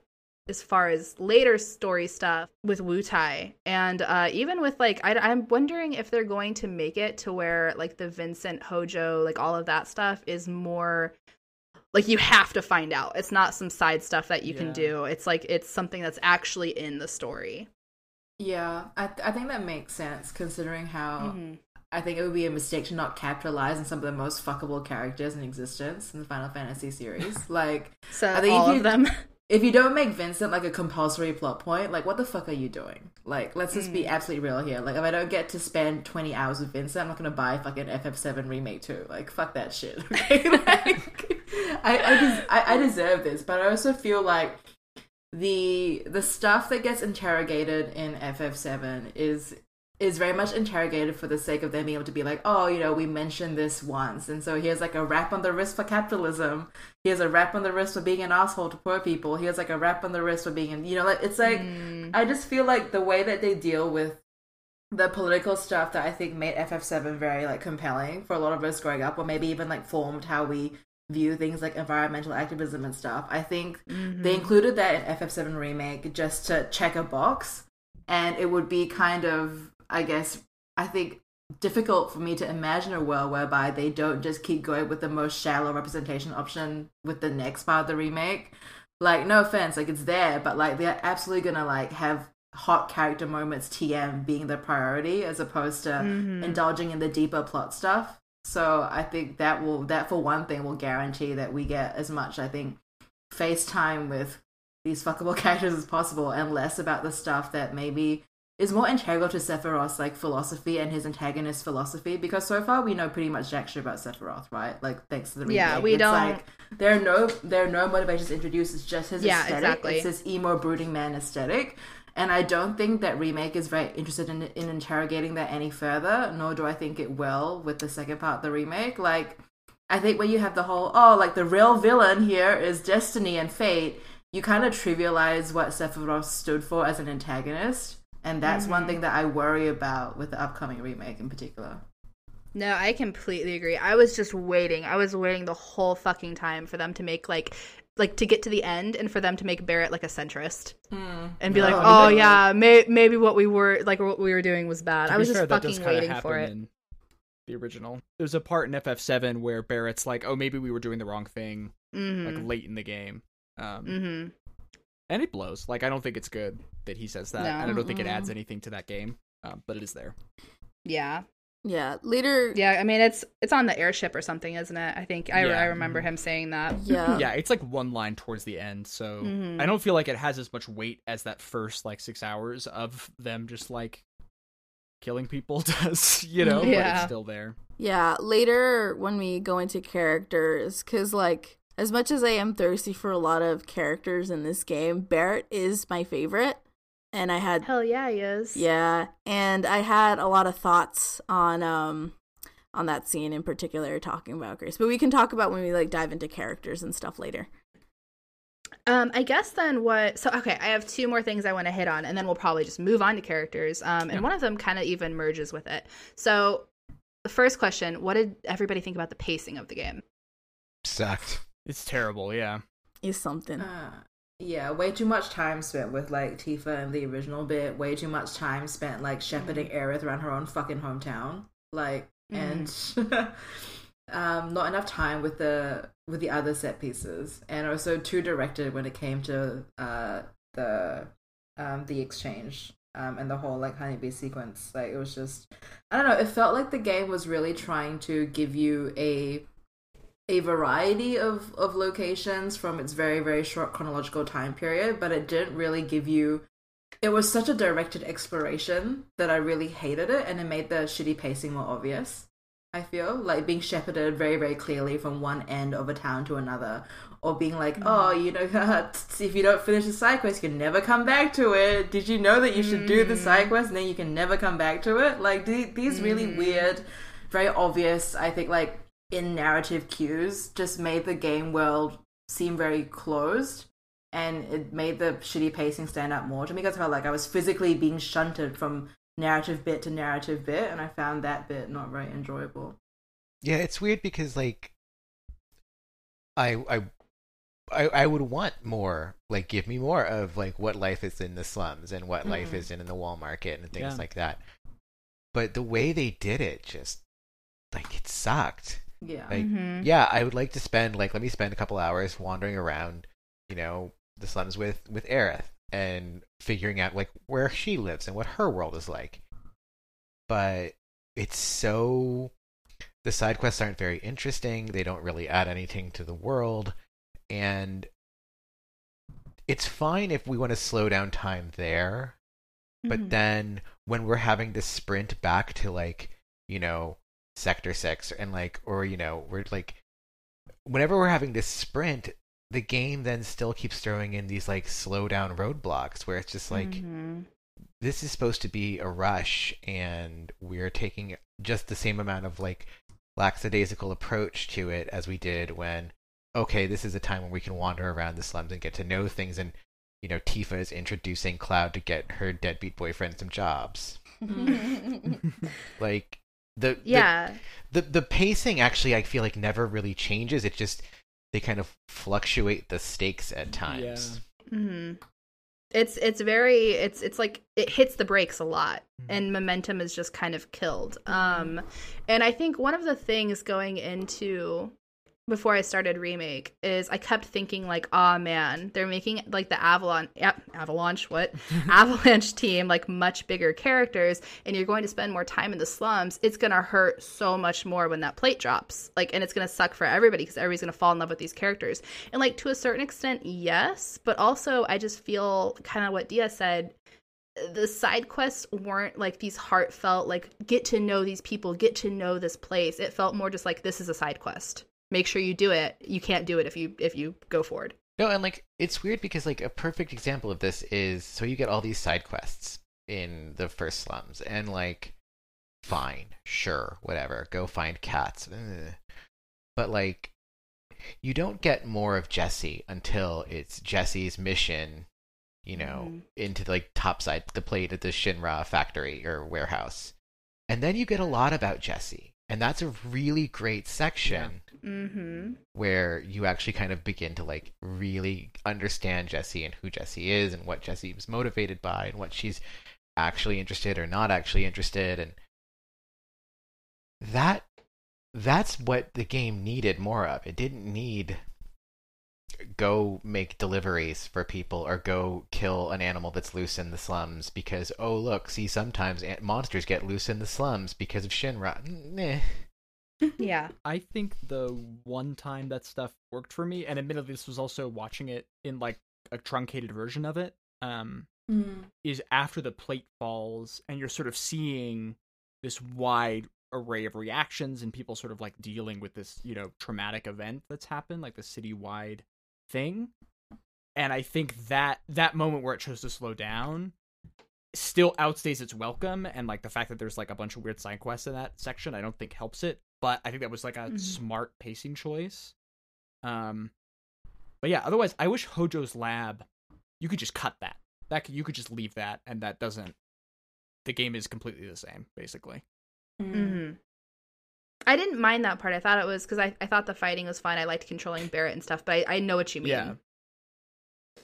as far as later story stuff with Wutai, and uh, even with like I, I'm wondering if they're going to make it to where like the Vincent Hojo, like all of that stuff is more like you have to find out. It's not some side stuff that you Yeah. can do. It's like it's something that's actually in the story. yeah, I I think that makes sense considering how Mhm. I think it would be a mistake to not capitalize on some of the most fuckable characters in existence in the Final Fantasy series. (laughs) like, So I think all you- of them. If you don't make Vincent like a compulsory plot point, like what the fuck are you doing? Like, let's just Mm. be absolutely real here. Like, if I don't get to spend twenty hours with Vincent, I'm not gonna buy fucking FF7 remake too. Like, fuck that shit. (laughs) Okay, (laughs) like, I I, des- I I deserve this, but I also feel like the the stuff that gets interrogated in FF7 is is very much interrogated for the sake of them being able to be like, oh, you know, we mentioned this once, and so here's like a rap on the wrist for capitalism. Here's a rap on the wrist for being an asshole to poor people. Here's like a rap on the wrist for being, you know, like it's like Mm. I just feel like the way that they deal with the political stuff that I think made FF7 very like compelling for a lot of us growing up, or maybe even like formed how we view things like environmental activism and stuff. I think Mhm. they included that in FF7 remake just to check a box, and it would be kind of, I guess, I think difficult for me to imagine a world whereby they don't just keep going with the most shallow representation option with the next part of the remake. Like, no offense, like it's there, but like they're absolutely gonna like have hot character moments, TM being the priority as opposed to Mhm. indulging in the deeper plot stuff. So I think that will that for one thing will guarantee that we get as much I think face time with these fuckable (laughs) characters as possible and less about the stuff that maybe is more integral to Sephiroth's like philosophy and his antagonist philosophy because so far we know pretty much jack shit about Sephiroth, right? Like thanks to the remake. Yeah, we it's don't- like there are no there are no motivations introduced, it's just his Yeah, aesthetic. exactly. It's this emo brooding man aesthetic. And I don't think that remake is very interested in, in interrogating that any further, nor do I think it will with the second part of the remake. Like, I think when you have the whole, oh, like the real villain here is destiny and fate, you kind of trivialize what Sephiroth stood for as an antagonist. And that's one thing that I worry about with the upcoming remake in particular. No, I completely agree. I was just waiting. I was waiting the whole fucking time for them to make like like to get to the end and for them to make Barrett like a centrist and be like, Oh, "Oh no. yeah, may- maybe what we were like what we were doing was bad." To I be was just fair, that fucking kinda waiting for it. in the original. There's a part in FF7 where Barrett's like, "Oh, maybe we were doing the wrong thing," like Mhm. late in the game. Um, Mhm. and it blows. Like I don't think it's good that he says that, No. and I don't think it adds anything to that game. Um, but it is there. Yeah. Yeah, later. Yeah, I mean it's it's on the airship or something, isn't it? I think I Yeah. I remember him saying that. Yeah. (laughs) yeah, it's like one line towards the end, so Mhm. I don't feel like it has as much weight as that first like six hours of them just like killing people (laughs) does. You know, but it's still there. Yeah, later when we go into characters, because, like, as much as I am thirsty for a lot of characters in this game, Barrett is my favorite. And I had, Hell yeah, he is. yeah, and I had a lot of thoughts on, um, on that scene in particular, talking about Grace. But we can talk about when we, like, dive into characters and stuff later. Um, I guess then what? So okay, I have two more things I want to hit on, and then we'll probably just move on to characters. Um, and Yeah. one of them kind of even merges with it. So, the first question: What did everybody think about the pacing of the game? Sucked. It's terrible. Yeah. Is something. Uh, yeah, way too much time spent with like Tifa and the original bit. Way too much time spent like shepherding Aerith around her own fucking hometown. Like, and (laughs) um, not enough time with the with the other set pieces, and also too directed when it came to uh the um the exchange um and the whole like honeybee sequence. Like, it was just I don't know. It felt like the game was really trying to give you a a variety of, of locations from its very very short chronological time period but it didn't really give you it was such a directed exploration that i really hated it and it made the shitty pacing more obvious i feel. Like being shepherded very very clearly from one end of a town to another or being like mm. oh you know if you don't finish the side quest you can never come back to it. Did you know that you should do the side mm. quest and then you can never come back to it? Like the- these really mm. weird very obvious i think like in narrative cues just made the game world seem very closed and it made the shitty pacing stand out more to me because I felt like I was physically being shunted from narrative bit to narrative bit and I found that bit not very enjoyable. Yeah, it's weird because like I I I, I would want more, like give me more of like what life is in the slums and what life Mhm. is in, in the wall market and things Yeah. like that. But the way they did it just like it sucked. Yeah. Like Mhm. yeah, I would like to spend like let me spend a couple hours wandering around, you know, the slums with with Aerith and figuring out like where she lives and what her world is like. But it's so the side quests aren't very interesting. They don't really add anything to the world and it's fine if we want to slow down time there, but Mhm. then when we're having to sprint back to like you know sector 6 and like or you know we're like whenever we're having to sprint the game then still keeps throwing in these like slow down roadblocks where it's just like Mhm. this is supposed to be a rush and we're taking just the same amount of like lackadaisical approach to it as we did when okay this is a time when we can wander around the slums and get to know things and you know tifa is introducing cloud to get her deadbeat boyfriend some jobs (laughs) like the the- yeah. the, the pacing actually i feel like never really changes it just they kind of fluctuate the stakes at times hmm It's it's very it's it's like it hits the brakes a lot, Mhm. and momentum is just kind of killed. Um, and I think one of the things going into before I started remake is I kept thinking like, oh man, they're making like the Avalon yeah, Avalanche what (laughs) Avalanche team like much bigger characters, and you're going to spend more time in the slums. It's gonna hurt so much more when that plate drops, like, and it's gonna suck for everybody because everybody's gonna fall in love with these characters. And like to a certain extent, yes, but also I just feel kind of what Dia said the side quests weren't like these heartfelt like get to know these people get to know this place it felt more just like this is a side quest make sure you do it you can't do it if you if you go forward No, and like it's weird because like a perfect example of this is so you get all these side quests in the first slums and like fine, sure, whatever, go find cats. Ugh. But like you don't get more of Jesse until it's Jesse's mission, you know, Mhm. into like topside the plate at the Shinra factory or warehouse. And then you get a lot about Jesse. And that's a really great section mm-hmm where you actually kind of begin to like really understand Jesse and who Jesse is and what Jesse was motivated by and what she's actually interested or not actually interested and that that's what the game needed more of. It didn't need go make deliveries for people or go kill an animal that's loose in the slums because oh look, see sometimes monsters get loose in the slums because of Shinra. Meh. Yeah (laughs) I think the one time that stuff worked for me, and admittedly, this was also watching it in like a truncated version of it, um, Mm. is after the plate falls and you're sort of seeing this wide array of reactions and people sort of like dealing with this, you know, traumatic event that's happened, like the citywide thing. And I think that that moment where it chose to slow down still outstays its welcome and like the fact that there's like a bunch of weird side quests in that section I don't think helps it but I think that was like a Mhm. smart pacing choice um but yeah otherwise I wish Hojo's lab you could just cut that that could, you could just leave that and that doesn't the game is completely the same basically Mm. hmm I didn't mind that part. I thought it was because I, I thought the fighting was fun. I liked controlling Barrett and stuff, but I, I know what you mean. Yeah.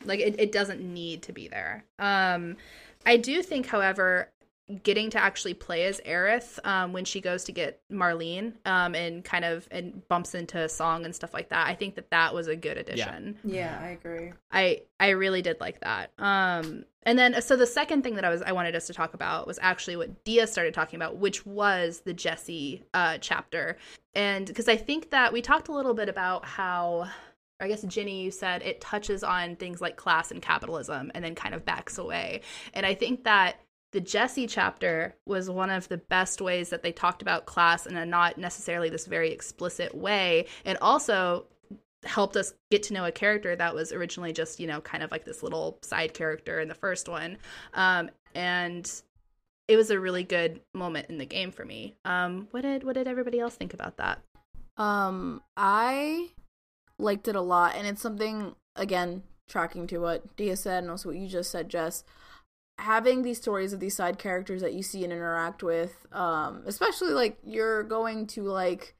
Like it, it doesn't need to be there. Um I do think, however, getting to actually play as Aerith um, when she goes to get Marlene um, and kind of and bumps into a song and stuff like that. I think that that was a good addition. Yeah, I agree. I I really did like that. Um and then so the second thing that I was I wanted us to talk about was actually what Dia started talking about, which was the Jesse uh chapter. And because I think that we talked a little bit about how I guess Ginny, you said it touches on things like class and capitalism and then kind of backs away. And I think that the Jesse chapter was one of the best ways that they talked about class in a not necessarily this very explicit way. And also helped us get to know a character that was originally just, you know, kind of like this little side character in the first one. Um, and it was a really good moment in the game for me. Um, what did what did everybody else think about that? Um, I liked it a lot, and it's something again tracking to what Dia said and also what you just said, Jess. Having these stories of these side characters that you see and interact with, um, especially like you're going to like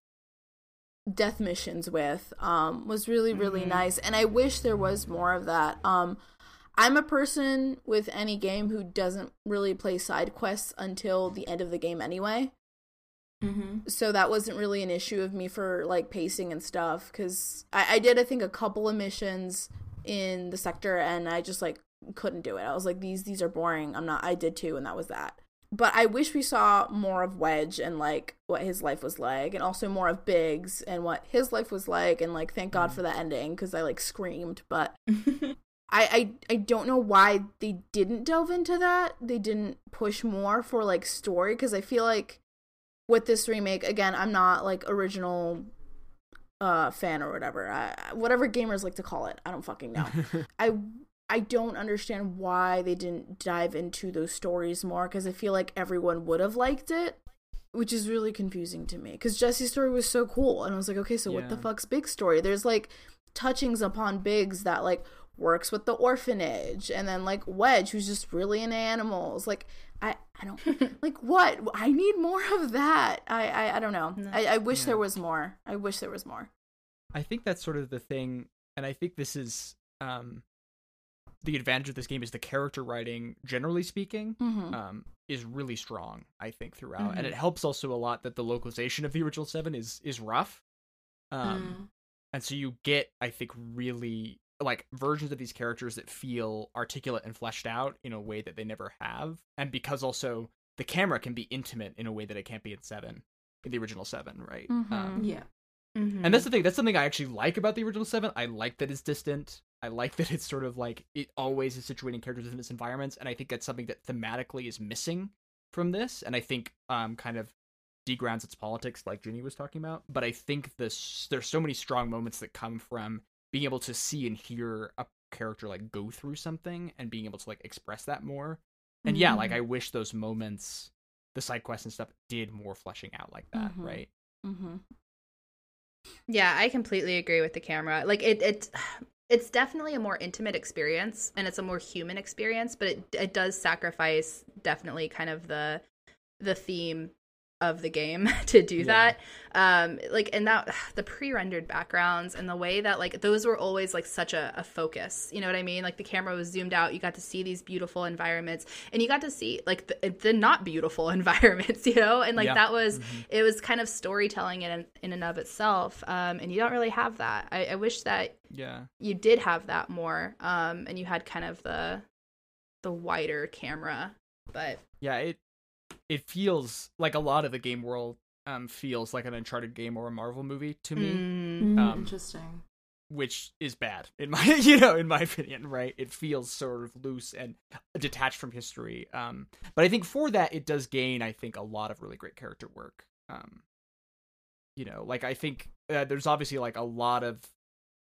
death missions with, um, was really really Mhm. nice, and I wish there was more of that. Um, I'm a person with any game who doesn't really play side quests until the end of the game anyway Mm-hmm. so that wasn't really an issue of me for like pacing and stuff because I, I did i think a couple of missions in the sector and i just like couldn't do it i was like these these are boring i'm not i did too, and that was that but i wish we saw more of wedge and like what his life was like and also more of biggs and what his life was like and like thank god for the ending because i like screamed but (laughs) I, I I don't know why they didn't delve into that. They didn't push more for like story because I feel like with this remake again, I'm not like original uh fan or whatever. I, whatever gamers like to call it. I don't fucking know. (laughs) I I don't understand why they didn't dive into those stories more because I feel like everyone would have liked it, which is really confusing to me. Because Jesse's story was so cool, and I was like, okay, so what the fuck's Biggs's story? There's like touchings upon Biggs's that like works with the orphanage, and then like Wedge, who's just really into animals. Like I I don't (laughs) (laughs) like what I need more of that. I I, I don't know. No. I, I wish Yeah. there was more. I wish there was more. I think that's sort of the thing, and I think this is um, the advantage of this game is the character writing, generally speaking, Mm-hmm. um, is really strong. I think throughout, and it helps also a lot that the localization of the original seven is is rough. Um, and so you get i think really like versions of these characters that feel articulate and fleshed out in a way that they never have and because also the camera can be intimate in a way that it can't be in seven in the original seven right Mhm. um, Yeah. Mhm. and that's the thing that's something i actually like about the original seven i like that it's distant i like that it's sort of like it always is situating characters in its environments and i think that's something that thematically is missing from this and i think um kind of degrounds its politics like Ginny was talking about but i think this there's so many strong moments that come from being able to see and hear a character like go through something and being able to like express that more and yeah like i wish those moments the side quests and stuff did more fleshing out like that Mhm. right Mm-hmm. Yeah, I completely agree with the camera. Like it it it's definitely a more intimate experience and it's a more human experience, but it it does sacrifice definitely kind of the the theme of the game (laughs) to do Yeah. that. Um like and that (sighs) the pre-rendered backgrounds and the way that like those were always like such a, a focus. You know what I mean? Like the camera was zoomed out, you got to see these beautiful environments and you got to see like the, the not beautiful (laughs) environments, you know? And like Yeah. that was Mhm. it was kind of storytelling in in and of itself um and you don't really have that i, I wish that yeah you did have that more um and you had kind of the the wider camera but yeah it it feels like a lot of the game world um feels like an uncharted game or a marvel movie to me mm, Um, Interesting. which is bad in my (laughs) you know in my opinion right it feels sort of loose and detached from history um but i think for that it does gain i think a lot of really great character work um you know like i think uh, there's obviously like a lot of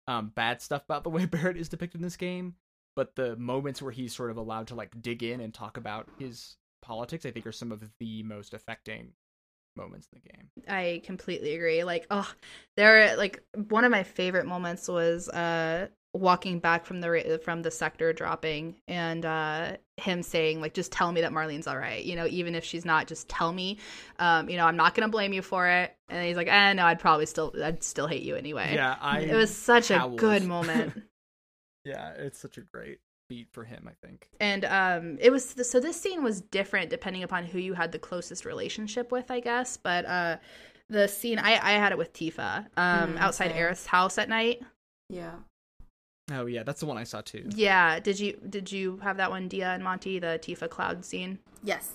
um bad stuff about the way (laughs) barrett is depicted in this game but the moments where he's sort of allowed to like dig in and talk about his politics i think are some of the most affecting moments in the game. I completely agree. Like oh there like one of my favorite moments was uh walking back from the from the sector dropping and uh him saying like just tell me that marlene's all right you know even if she's not just tell me um you know i'm not gonna blame you for it. And he's like eh no i'd probably still i'd still hate you anyway. Yeah i it was such a good moment. (laughs) Yeah it's such a great beat for him i think and um it was so this scene was different depending upon who you had the closest relationship with i guess but uh the scene i i had it with tifa um Mm, outside same. Aerith's house at night Yeah. Oh yeah, that's the one I saw too. yeah did you did you have that one dia and monty the tifa cloud scene Yes.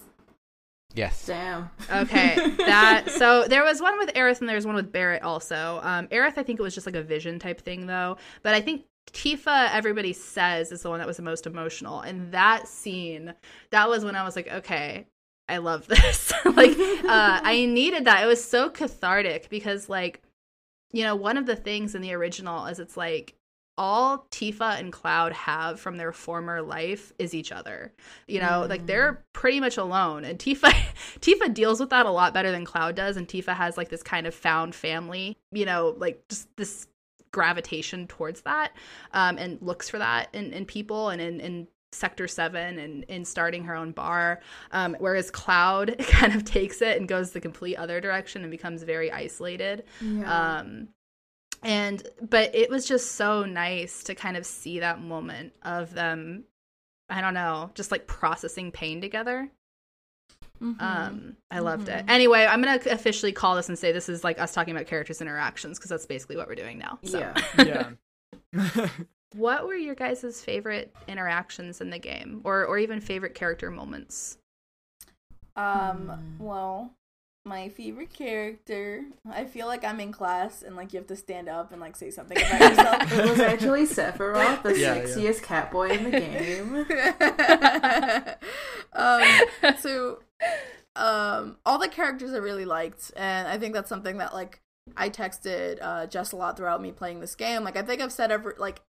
Yes. Damn. okay (laughs) that so there was one with Aerith and there's one with barrett also um Aerith i think it was just like a vision type thing though but i think tifa everybody says is the one that was the most emotional. And that scene that was when i was like okay i love (laughs) this. (laughs) Like uh i needed that. It was so cathartic because like you know one of the things in the original is it's like all Tifa and Cloud have from their former life is each other. You know, like they're pretty much alone. And Tifa (laughs) Tifa deals with that a lot better than Cloud does. And Tifa has like this kind of found family, you know, like just this gravitation towards that um and looks for that in in people and in in sector 7 and in starting her own bar. Um whereas Cloud (laughs) kind of takes it and goes the complete other direction and becomes very isolated. Yeah. um and but it was just so nice to kind of see that moment of them i don't know just like processing pain together Mhm. um i loved it Mhm. anyway i'm gonna officially call this and say this is like us talking about characters interactions because that's basically what we're doing now so Yeah. (laughs) yeah. (laughs) what were your guys' favorite interactions in the game or or even favorite character moments Um, Hmm. well, my favorite character. I feel like I'm in class and like you have to stand up and like say something about yourself. (laughs) it was actually Sephiroth, the Yeah, yeah. sexiest cat boy in the game. um, so, um, all the characters I really liked, and I think that's something that like I texted uh, Jess a lot throughout me playing this game. Like I think I've said every like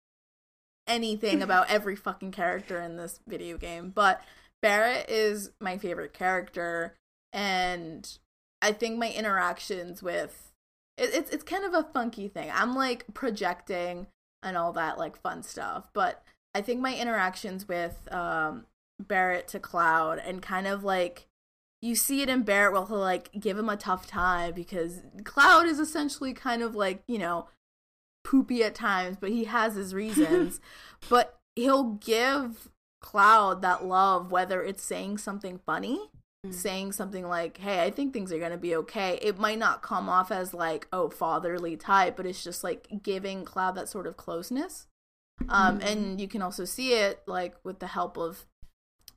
anything about (laughs) every fucking character in this video game, but Barrett is my favorite character, and I think my interactions with it, it's it's kind of a funky thing. I'm like projecting and all that like fun stuff, but I think my interactions with um Barrett to Cloud and kind of like you see it in Barrett where he'll like give him a tough time because Cloud is essentially kind of like, you know, poopy at times, but he has his (laughs) reasons. but he'll give Cloud that love, whether it's saying something funny saying something like, "Hey, I think things are going to be okay." It might not come off as like, "Oh, fatherly type," but it's just like giving Cloud that sort of closeness. Um and you can also see it like with the help of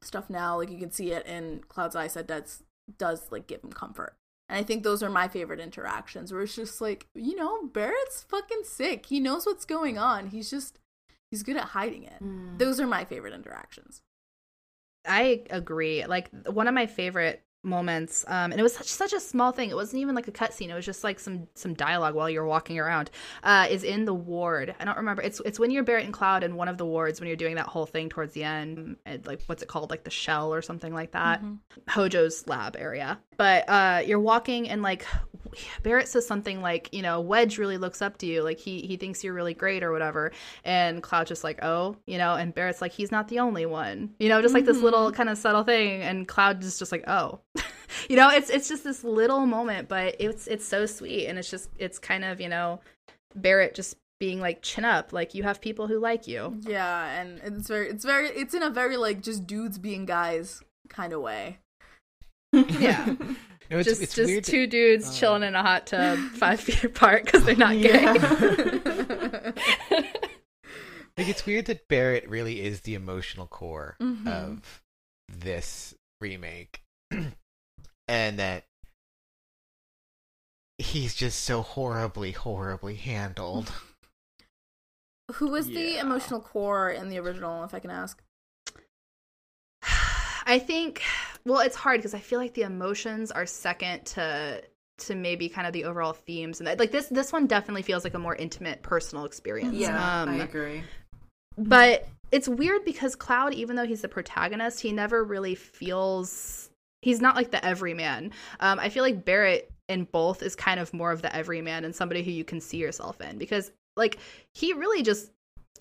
stuff now, like you can see it in Cloud's eyes that that's does like give him comfort. And I think those are my favorite interactions where it's just like, you know, Barrett's fucking sick. He knows what's going on. He's just he's good at hiding it. Hmm. Those are my favorite interactions. I agree. Like one of my favorite moments um and it was such such a small thing. It wasn't even like a cutscene. It was just like some some dialogue while you're walking around uh is in the ward. I don't remember. It's it's when you're barrett and cloud in one of the wards when you're doing that whole thing towards the end and, like what's it called? Like the shell or something like that? Hojo's lab area. But uh you're walking and like barrett says something like you know wedge really looks up to you. Like he he thinks you're really great or whatever. And cloud just like oh you know and barrett's like he's not the only one. You know just like this little kind of subtle thing. And cloud is just like oh (laughs) you know it's it's just this little moment but it's it's so sweet. And it's just it's kind of you know barrett just being like chin up. Like you have people who like you. Yeah, and it's very it's very it's in a very like just dudes being guys kind of way. (laughs) yeah. No, it's, just it's just weird. that- two dudes chilling in a hot tub five (laughs) feet apart because they're not gay. (laughs) Like it's weird that Barrett really is the emotional core Mhm. of this remake, (clears throat) and that he's just so horribly, horribly handled. (laughs) Who was the emotional core in the original, if I can ask? (sighs) I think well it's hard because I feel like the emotions are second to to maybe kind of the overall themes and that, like this this one definitely feels like a more intimate personal experience. Yeah, Um, I agree. but it's weird because Cloud even though he's the protagonist, he never really feels he's not like the everyman. Um I feel like Barrett in both is kind of more of the everyman and somebody who you can see yourself in because like he really just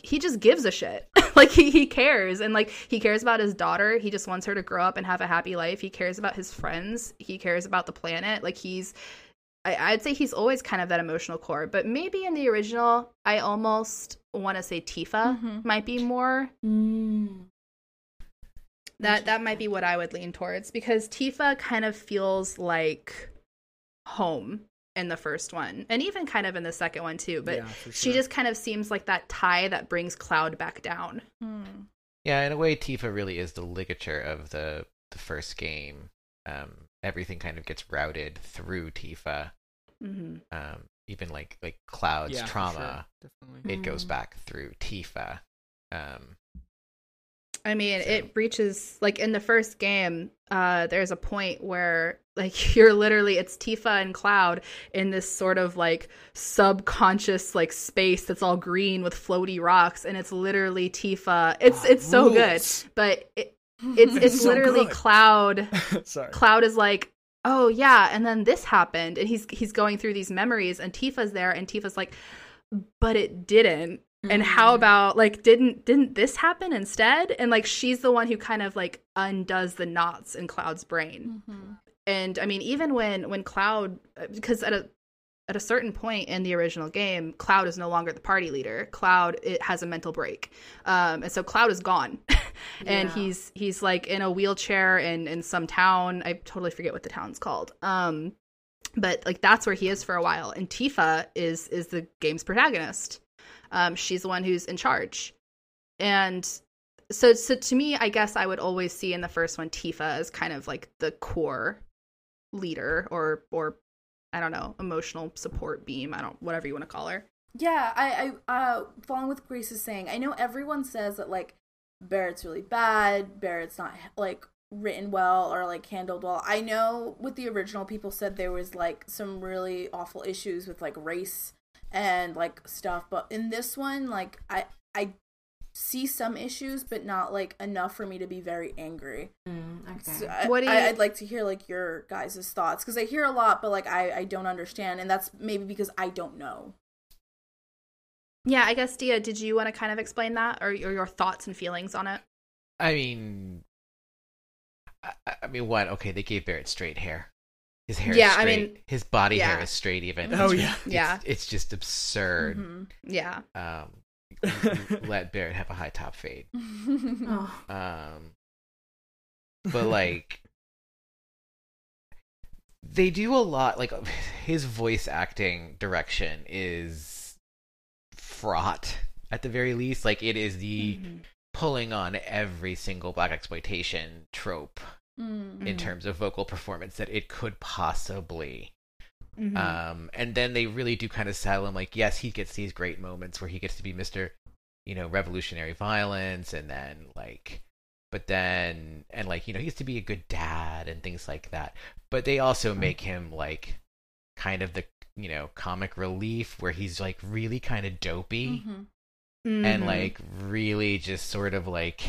he just gives a shit. (laughs) like he, he cares and like he cares about his daughter. He just wants her to grow up and have a happy life. He cares about his friends. He cares about the planet. Like he's I, I'd say he's always kind of that emotional core. But maybe in the original, I almost want to say Tifa Mhm. might be more Mm. That that might be what I would lean towards because Tifa kind of feels like home in the first one and even kind of in the second one too but Yeah, for she just kind of seems like that tie that brings cloud back down Hmm. Yeah, in a way, Tifa really is the ligature of the the first game. Um, everything kind of gets routed through Tifa. hmm Um, even like like Cloud's Yeah, trauma, sure, definitely. it goes Mm. back through Tifa. Um, I mean, So- it reaches like in the first game. Uh, there's a point where like (laughs) you're literally it's Tifa and Cloud in this sort of like subconscious like space that's all green with floaty rocks, and it's literally Tifa. It's That it's so good, but it, (laughs) it's it's So literally good. Cloud. (laughs) Sorry. Cloud is like, oh yeah, and then this happened, and he's he's going through these memories, and Tifa's there, and Tifa's like, but it didn't. And how Mm. about like didn't didn't this happen instead? And like she's the one who kind of like undoes the knots in Cloud's brain. Mhm. And I mean, even when when Cloud, because at a at a certain point in the original game, Cloud is no longer the party leader. Cloud it has a mental break, um, and so Cloud is gone, (laughs) and Yeah. he's he's like in a wheelchair in in some town. I totally forget what the town's called. Um, but like that's where he is for a while. And Tifa is is the game's protagonist. Um, she's the one who's in charge, and so so to me, I guess I would always see in the first one Tifa as kind of like the core leader or or I don't know emotional support beam. I don't whatever you want to call her. Yeah, I, I, uh, following with Grace is saying, I know everyone says that like Barrett's really bad, Barrett's not like written well or like handled well. I know with the original, people said there was like some really awful issues with like race and like stuff, but in this one, like I, I see some issues, but not like enough for me to be very angry. Mm, okay. So I, What do you- I, would like to hear like your guys' thoughts because I hear a lot, but like I, I don't understand, and that's maybe because I don't know. Yeah, I guess Dia, did you want to kind of explain that or, or your thoughts and feelings on it? I mean, I, I mean, what? Okay, they gave Barrett straight hair. His hair Yeah, is I mean, his body hair is straight. Even. Oh, It's- yeah. it's- Yeah. It's just absurd. Mhm. Yeah. Um, (laughs) let Barrett have a high top fade. (laughs) oh. Um, but like, they do a lot like his voice acting direction is fraught at the very least like it is the Mhm. pulling on every single blaxploitation trope Mm. in terms of vocal performance that it could possibly Mhm. um and then they really do kind of sell him like yes he gets these great moments where he gets to be mr you know revolutionary violence and then like but then and like you know he gets to be a good dad and things like that but they also make him like kind of the you know comic relief where he's like really kind of dopey Mhm. and Mhm. like really just sort of like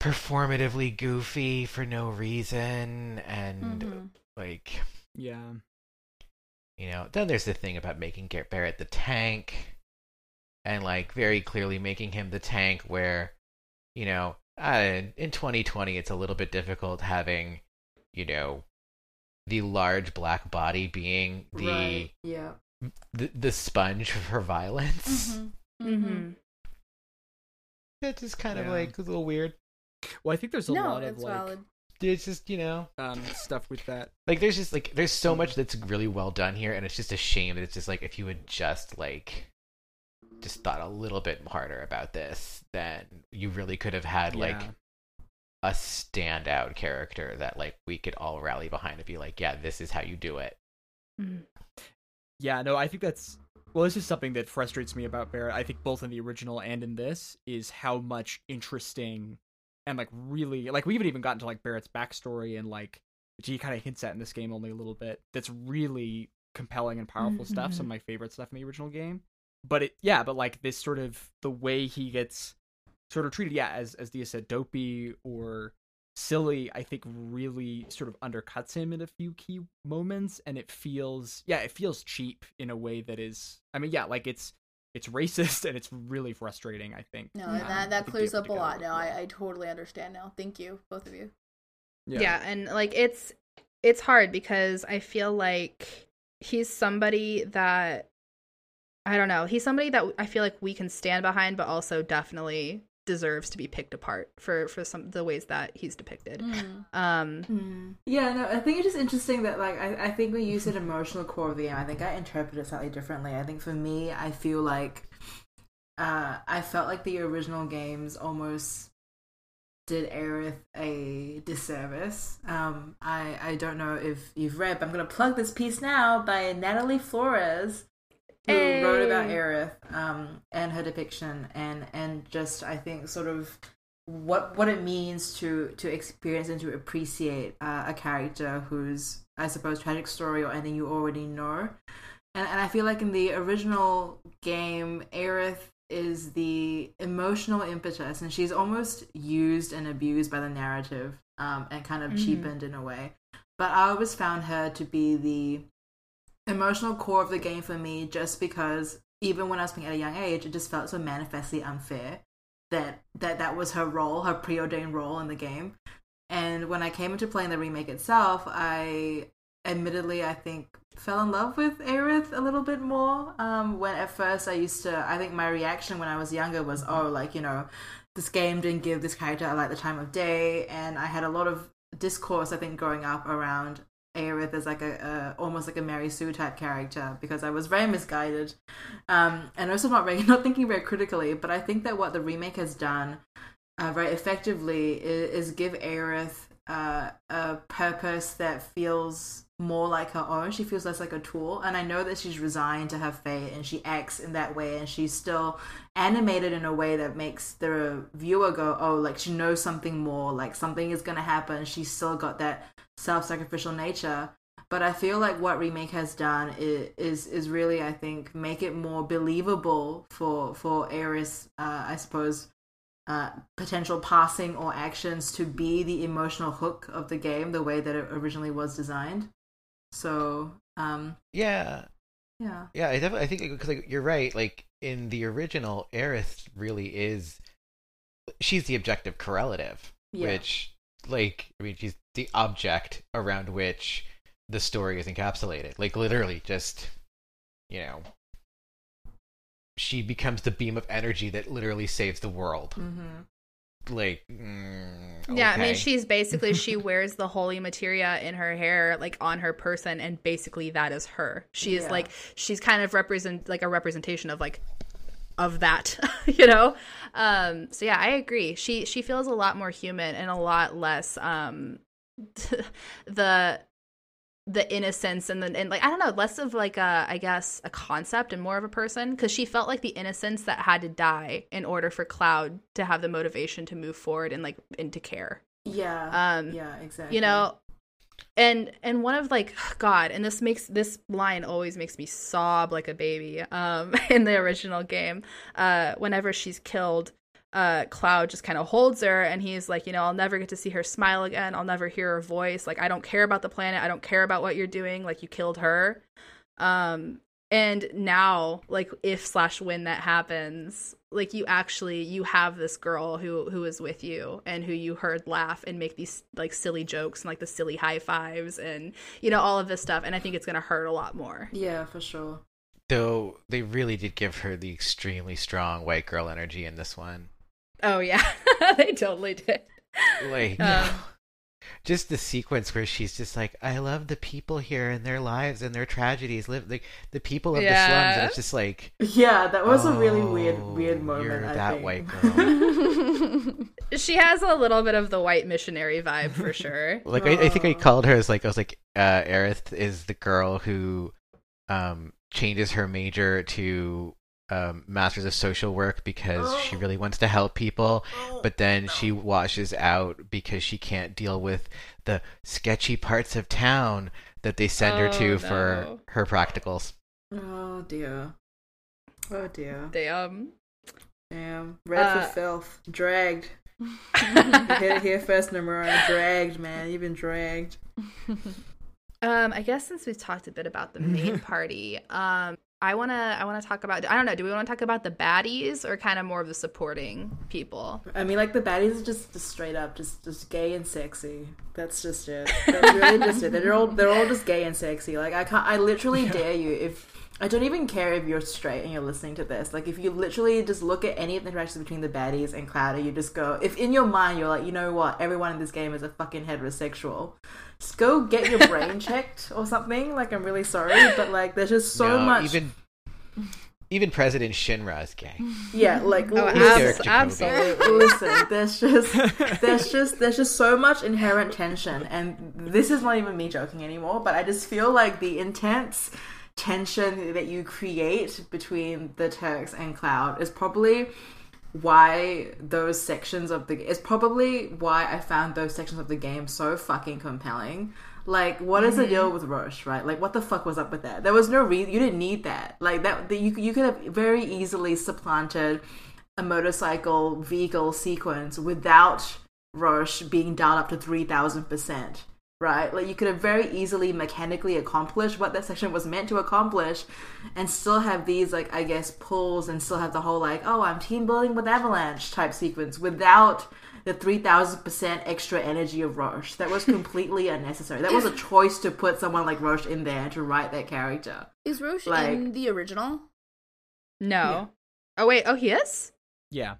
performatively goofy for no reason and Mhm. like Yeah. you know then there's the thing about making Garrett Barrett the tank and like very clearly making him the tank where you know uh, in 2020 it's a little bit difficult having you know the large black body being the Right. Yeah. the, the sponge for violence Mhm. Mhm. Mhm. it's just kind of like a little weird Well, I think there's a No, lot of like valid. it's just you know um stuff with that. like there's just like there's so much that's really well done here and it's just a shame that it's just like if you had just like just thought a little bit harder about this then you really could have had like a standout character that like we could all rally behind and be like yeah this is how you do it Mhm. Yeah, no, I think that's well, this is something that frustrates me about Barrett. I think both in the original and in this is how much interesting and like really like we haven't even gotten to like Barrett's backstory and like which he kind of hints at in this game only a little bit. That's really compelling and powerful stuff. Some of mm-hmm. my favorite stuff in the original game. But it yeah, but like this sort of the way he gets sort of treated, yeah, as as Dia said, dopey or silly i think really sort of undercuts him in a few key moments and it feels yeah it feels cheap in a way that is i mean yeah like it's it's racist (laughs) and it's really frustrating i think No, Yeah. and that, that clears up a lot go- now. I, I totally understand now. Thank you, both of you. yeah. and like it's it's hard because i feel like he's somebody that i don't know he's somebody that i feel like we can stand behind but also definitely deserves to be picked apart for for some the ways that he's depicted Mm. um Yeah, no, I think it's just interesting that like I, I think we use said emotional core of the game, I think I interpret it slightly differently. I think for me, I feel like uh I felt like the original games almost did Aerith a disservice. Um I I don't know if you've read, but I'm gonna plug this piece now by Natalie Flores who wrote about Aerith um, and her depiction and and just I think sort of what what it means to to experience and to appreciate uh, a character whose I suppose tragic story or anything you already know. And and I feel like in the original game, Aerith is the emotional impetus, and she's almost used and abused by the narrative, um, and kind of Mhm. cheapened in a way. But I always found her to be the emotional core of the game for me just because even when I was playing at a young age, it just felt so manifestly unfair that that, that was her role, her preordained role in the game. And when I came into playing the remake itself, I admittedly I think fell in love with Aerith a little bit more. Um, when at first I used to, I think my reaction when I was younger was, oh, like you know, this game didn't give this character like the time of day, and I had a lot of discourse I think growing up around Aerith as like a, a almost like a Mary Sue type character because I was very misguided, um, and also not very (laughs) not thinking very critically. But I think that what the remake has done uh, very effectively is, is give Aerith uh, a purpose that feels more like her own. She feels less like a tool, and I know that she's resigned to her fate, and she acts in that way, and she's still animated in a way that makes the viewer go, "Oh, like she knows something more. Like something is gonna happen." She's still got that self-sacrificial nature. But I feel like what remake has done is is, is really, I think, make it more believable for for Aerith, uh, I suppose, uh, potential passing or actions to be the emotional hook of the game the way that it originally was designed. So, um, yeah yeah. Yeah, I definitely I think because like, you're right. Like in the original, Aeris really is she's the objective correlative, Yeah. which like I mean she's the object around which the story is encapsulated. Like literally, just you know, she becomes the beam of energy that literally saves the world. Mm-hmm. like mm, Yeah, I mean, she's basically she (laughs) wears the holy materia in her hair, like on her person, and basically that is her. She is Yeah. like she's kind of represent like a representation of like of that, (laughs) you know. Um, so yeah, I agree. She she feels a lot more human and a lot less um (laughs) the the innocence and the and like I don't know, less of like a I guess a concept and more of a person because she felt like the innocence that had to die in order for Cloud to have the motivation to move forward and like into care. Yeah. Um, yeah, exactly. you know and and one of like (sighs) god and this makes this line always makes me sob like a baby um (laughs) in the original game uh whenever she's killed uh cloud just kind of holds her and he's like you know i'll never get to see her smile again. I'll never hear her voice. Like i don't care about the planet. I don't care about what you're doing. Like you killed her. Um and now like if slash when that happens like you actually you have this girl who who is with you and who you heard laugh and make these like silly jokes and like the silly high fives and you know all of this stuff. And i think it's gonna hurt a lot more. Yeah, for sure. though they really did give her the extremely strong white girl energy in this one. oh yeah. (laughs) They totally did. Like Um, just the sequence where she's just like, I love the people here and their lives and their tragedies. Live like the people of the slums, Yeah. and it's just like Yeah, that was a really weird, oh, weird moment. You're I that think. white (laughs) girl. she has a little bit of the white missionary vibe for sure (laughs) Like I, I think I Oh. called her as like I was like uh Aerith is the girl who um changes her major to um masters of social work because she really wants to help people but then she washes out because she can't deal with the sketchy parts of town that they send her Oh, to no. for her practicals Oh dear. Oh dear. damn Damn. Red Uh, for filth. Dragged. (laughs) You heard it here first, Nomura. Dragged, man. You've been dragged. (laughs) Um, I guess since we've talked a bit about the main (laughs) party, um, I wanna I wanna talk about I don't know, do we wanna talk about the baddies or kind of more of the supporting people? I mean, like the baddies are just, just straight up, just just gay and sexy. That's just it. That's really just it. They're all they're all just gay and sexy. Like I can't. I literally dare you. If I don't even care if you're straight and you're listening to this. Like if you literally just look at any of the interactions between the baddies and Cloud, and you just go, if in your mind you're like, you know what, everyone in this game is a fucking heterosexual. Just go get your brain (laughs) checked or something. Like I'm really sorry, but like there's just so No, much. even even President Shinra is gay. yeah, like Oh, listen- abs- absolutely. listen there's just (laughs) there's just there's just so much inherent tension and this is not even me joking anymore but i just feel like the intense tension that you create between the turks and cloud is probably why those sections of the is probably why i found those sections of the game so fucking compelling like what is the mm-hmm. deal with Roche, right? Like what the fuck was up with that? There was no reason you didn't need that. Like that, that you you could have very easily supplanted a motorcycle vehicle sequence without Roche being dialed up to 3000%, right? Like you could have very easily mechanically accomplished what that section was meant to accomplish and still have these, like, I guess, pulls and still have the whole, like, oh, I'm team building with Avalanche type sequence without the 3000% extra energy of Roche. That was completely (laughs) unnecessary. That was a choice to put someone like Roche in there to write that character. Is Roche Like- in the original? No. Oh wait, oh he is? Yeah.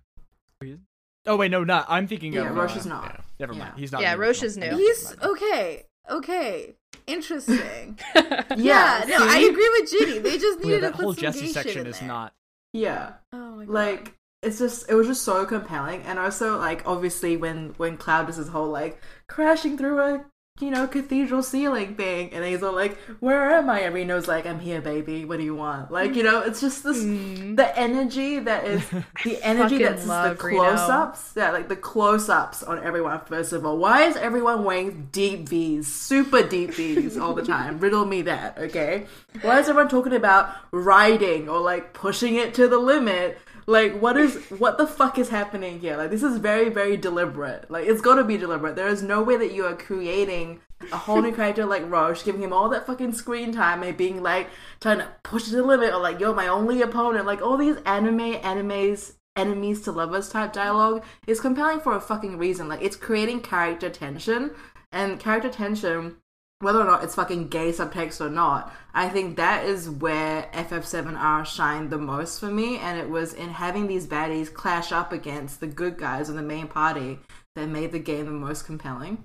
Oh wait, no, not. I'm thinking Yeah, of. Roche uh, is not. yeah. Never Yeah. mind. He's not. Yeah, in the Roche is new. He's okay. Okay. Interesting. Yeah, (laughs) yeah, no, I agree with Ginny. They just Yeah, needed that to put whole some Jessie gay shit section in is there. not. Yeah. Oh my god. like it's just it was just so compelling and also like obviously when when cloud does his whole like crashing through a you know cathedral ceiling thing. And he's all like where am i? And reno's like i'm here baby. What do you want? Like you know it's just this the energy that is (laughs) the energy that's the close-ups. Yeah like the close-ups on everyone first of all. Why is everyone wearing deep v's? Super deep v's all the time. (laughs) Riddle me that okay? Why is everyone talking about riding or like pushing it to the limit like what is what the fuck is happening here? Like this is very very deliberate. Like it's to be deliberate. There is no way that you are creating a whole new character like Roche, giving him all that fucking screen time and being like trying to push to the limit or like you're my only opponent. Like all these anime animes enemies to lovers type dialogue is compelling for a fucking reason. Like it's creating character tension. And character tension whether or not it's fucking gay subtext or not, I think that is where FF7R shined the most for me, and it was in having these baddies clash up against the good guys on the main party that made the game the most compelling.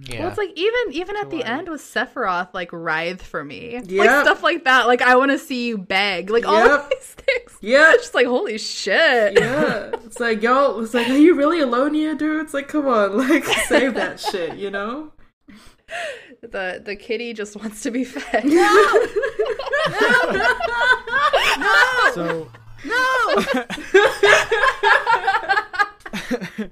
Yeah. Well, it's like even even at the end with Sephiroth, like writhe for me, like stuff like that. Like I want to see you beg, like all Yep. of these things. (laughs) Yeah. It's just like holy shit. Yeah, it's like yo, it's like, are you really alone here, dude? It's like, come on, (laughs) like save that shit, you know? The the kitty just wants to be fed. So No. (laughs)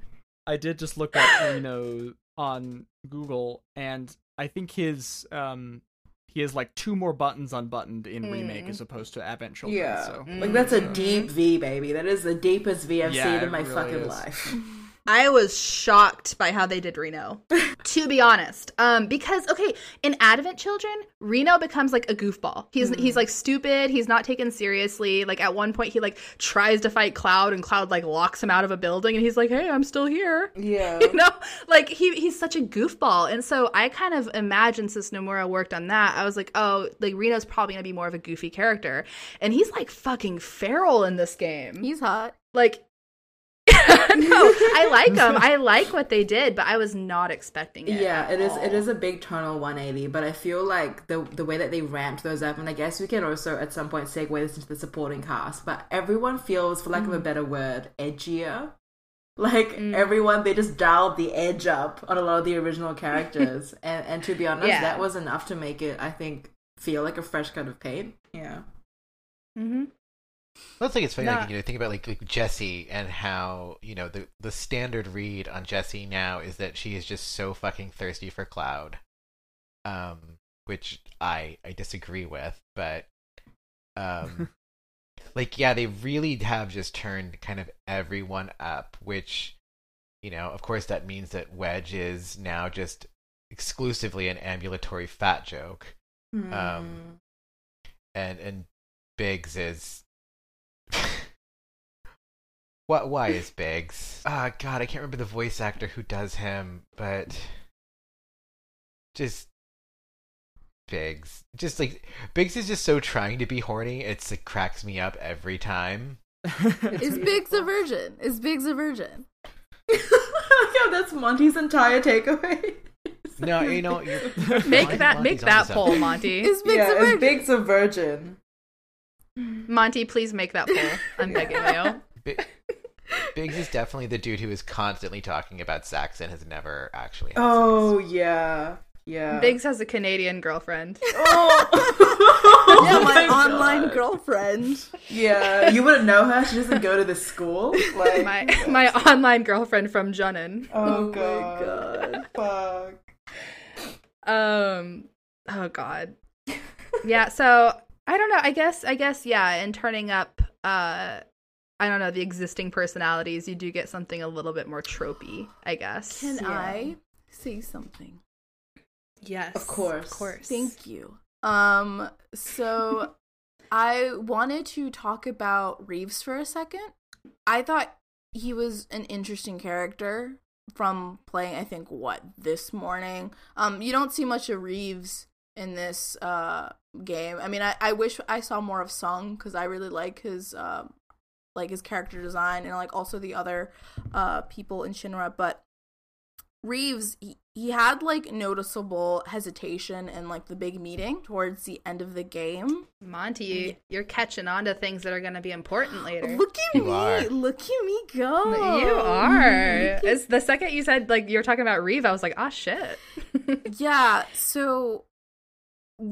I did just look up Reno on Google, and I think his um he has like two more buttons unbuttoned in remake Mm. as opposed to Advent Children. Yeah, So like that's a deep V, baby. That is the deepest V I've Yeah, seen in my really fucking is. life. (laughs) I was shocked by how they did Reno, (laughs) to be honest. Um, because okay, in Advent Children, Reno becomes like a goofball. He's he's like stupid. He's not taken seriously. Like at one point, he like tries to fight Cloud, and Cloud like locks him out of a building, and he's like, "Hey, I'm still here." Yeah, (laughs) you know like he he's such a goofball and so i kind of imagined since nomura worked on that i was like oh like reno's probably gonna be more of a goofy character and he's like fucking feral in this game He's hot. like (laughs) no i like them. (laughs) i like what they did but i was not expecting it yeah. It is. all. It is a big tonal 180, but I feel like the the way that they ramped those up, and I guess we can also at some point segue this into the supporting cast. But everyone feels, for lack of a better word, edgier. Like Mm. everyone, they just dialed the edge up on a lot of the original characters, (laughs) and and to be honest, Yeah. that was enough to make it, I think, feel like a fresh coat of paint. Yeah. mm-hmm. I think it's funny, Nah. like, you know, think about like, like Jessie and how you know the the standard read on Jessie now is that she is just so fucking thirsty for Cloud, um, which I I disagree with, but um, (laughs) like yeah, they really have just turned kind of everyone up, which you know, of course, that means that Wedge is now just exclusively an ambulatory fat joke Um, and and Biggs is what why is Biggs? Ah god, I can't remember the voice actor who does him, but just Biggs. Just like Biggs is just so trying to be horny, it's it cracks me up every time. (laughs) Is Biggs a virgin? Is Biggs a virgin? (laughs) yeah, that's Monty's entire takeaway. (laughs) No, you know, you're make Monty- that Monty's make that something. poll monty Is Biggs yeah, a is virgin? Biggs a virgin? monty please make that poll i'm begging you Bi- Biggs is definitely the dude who is constantly talking about sex and has never actually had Oh yeah, yeah. biggs has a canadian girlfriend (laughs) Oh, yeah, Oh my, God. online girlfriend. Yeah, you wouldn't know her. She doesn't go to this school. Like, my my online girlfriend from Junon. oh, my god, fuck. Um. Oh God. Yeah. So I don't know. I guess. I guess. Yeah. And turning up. Uh. I don't know the existing personalities. You do get something a little bit more tropey. I guess. Can Yeah. I say something? Yes. Of course. Of course. Thank you. Um, so (laughs) I wanted to talk about Reeves for a second. I thought he was an interesting character from playing, I think, what, this morning. Um, you don't see much of Reeves in this uh game. I mean, I, I wish I saw more of Tseng because I really like his um like his character design and like also the other uh people in Shinra, but Reeves, he, he had like noticeable hesitation in like the big meeting towards the end of the game. Monty, you're catching on to things that are going to be important later. Look at You me, are. look at me go. You are. It's the second you said like you were talking about Reeve, I was like, ah, shit. (laughs) yeah. So, w-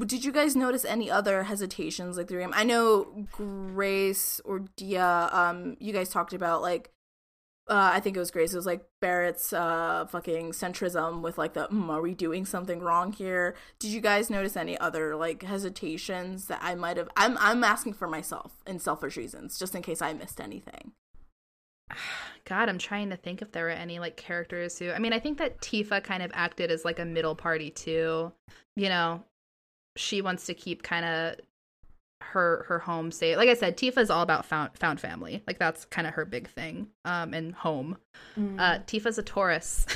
did you guys notice any other hesitations like the game? I know Grace or Dia. Um, you guys talked about like. Uh, I think it was Grace. It was like Barret's uh fucking centrism with like the mm, are we doing something wrong here? Did you guys notice any other like hesitations that I might have? I'm I'm asking for myself in selfish reasons, just in case I missed anything. (sighs) God, I'm trying to think if there were any like characters who. I mean, I think that Tifa kind of acted as like a middle party too. You know, she wants to keep kind of her her home safe. Like I said, Tifa is all about found found family. Like that's kind of her big thing. Um, and home. Mm. Uh, Tifa's a Taurus.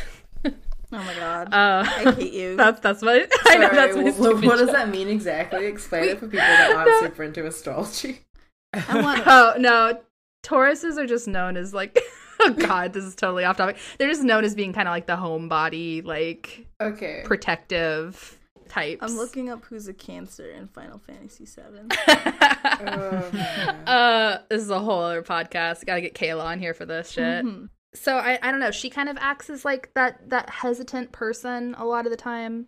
(laughs) Oh my god. Uh, I hate you. (laughs) That's that's what (laughs) I know. That's Sorry, my what, stupid what does that mean exactly? Explain it for people that aren't No. super into astrology. I want Oh no, Tauruses are just known as like. Oh God, this is totally off topic. They're just known as being kind of like the homebody, like Okay. protective types. I'm looking up who's a Cancer in Final Fantasy VII. (laughs) Oh, uh, this is a whole other podcast. Got to get Kayla on here for this shit. Mhm. So I, I don't know. She kind of acts as like that that hesitant person a lot of the time.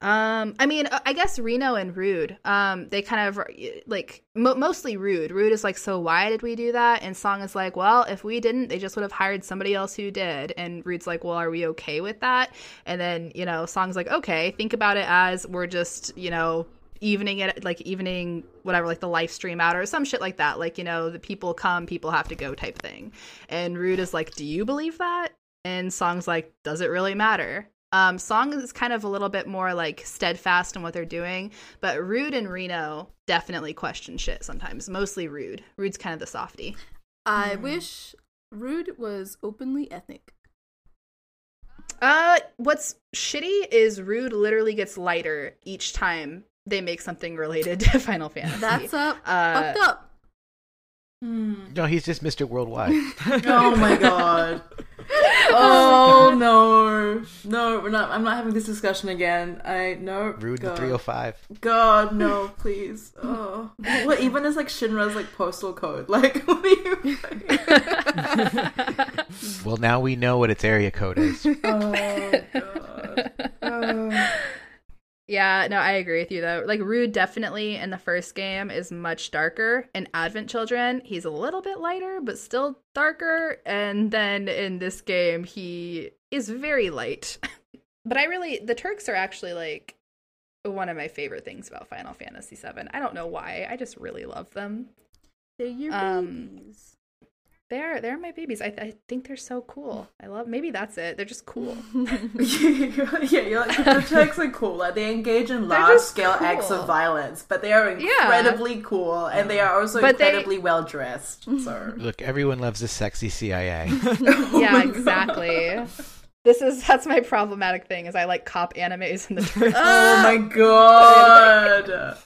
Um, I mean, I guess Reno and Rude. Um, they kind of like mo- mostly Rude. Rude is like, so why did we do that? And Tseng is like, well, if we didn't, they just would have hired somebody else who did. And Rude's like, well, are we okay with that? And then you know, Tseng's like, okay, think about it as we're just you know evening it like evening whatever like the live stream out or some shit like that like you know the people come people have to go type thing and rude is like do you believe that and Tseng's like does it really matter um Tseng is kind of a little bit more like steadfast in what they're doing but rude and reno definitely question shit sometimes mostly rude rude's kind of the softy I wish Rude was openly ethnic. uh what's shitty is rude literally gets lighter each time they make something related (laughs) to final fantasy That's up. uh fucked up. Hmm. No, he's just Mr. Worldwide. (laughs) Oh my god. (laughs) (laughs) Oh, oh no. No, we're not I'm not having this discussion again. I no Rude in God. 305. God, no, (laughs) please. Oh. What even is like Shinra's like postal code? (laughs) Like what are you Well, now we know what its area code is. Oh god. Oh. Yeah, no, I agree with you though. Like Rude definitely in the first game is much darker. In Advent Children, he's a little bit lighter, but still darker. And then in this game, he is very light. (laughs) but I really the Turks are actually like one of my favorite things about Final Fantasy VII. I don't know why. I just really love them. They're your Um, babies. They're they're my babies. I, I think they're so cool. I love maybe that's it. They're just cool. (laughs) yeah, you're like the Turks are cool. Like they engage in large just scale acts of violence, but they are Yeah. incredibly cool and they are also But they- incredibly well dressed. (laughs) So Look, everyone loves the sexy CIA. Oh (laughs) yeah, my exactly. This is that's my problematic thing is I like cop animes in the Turks. Oh my god.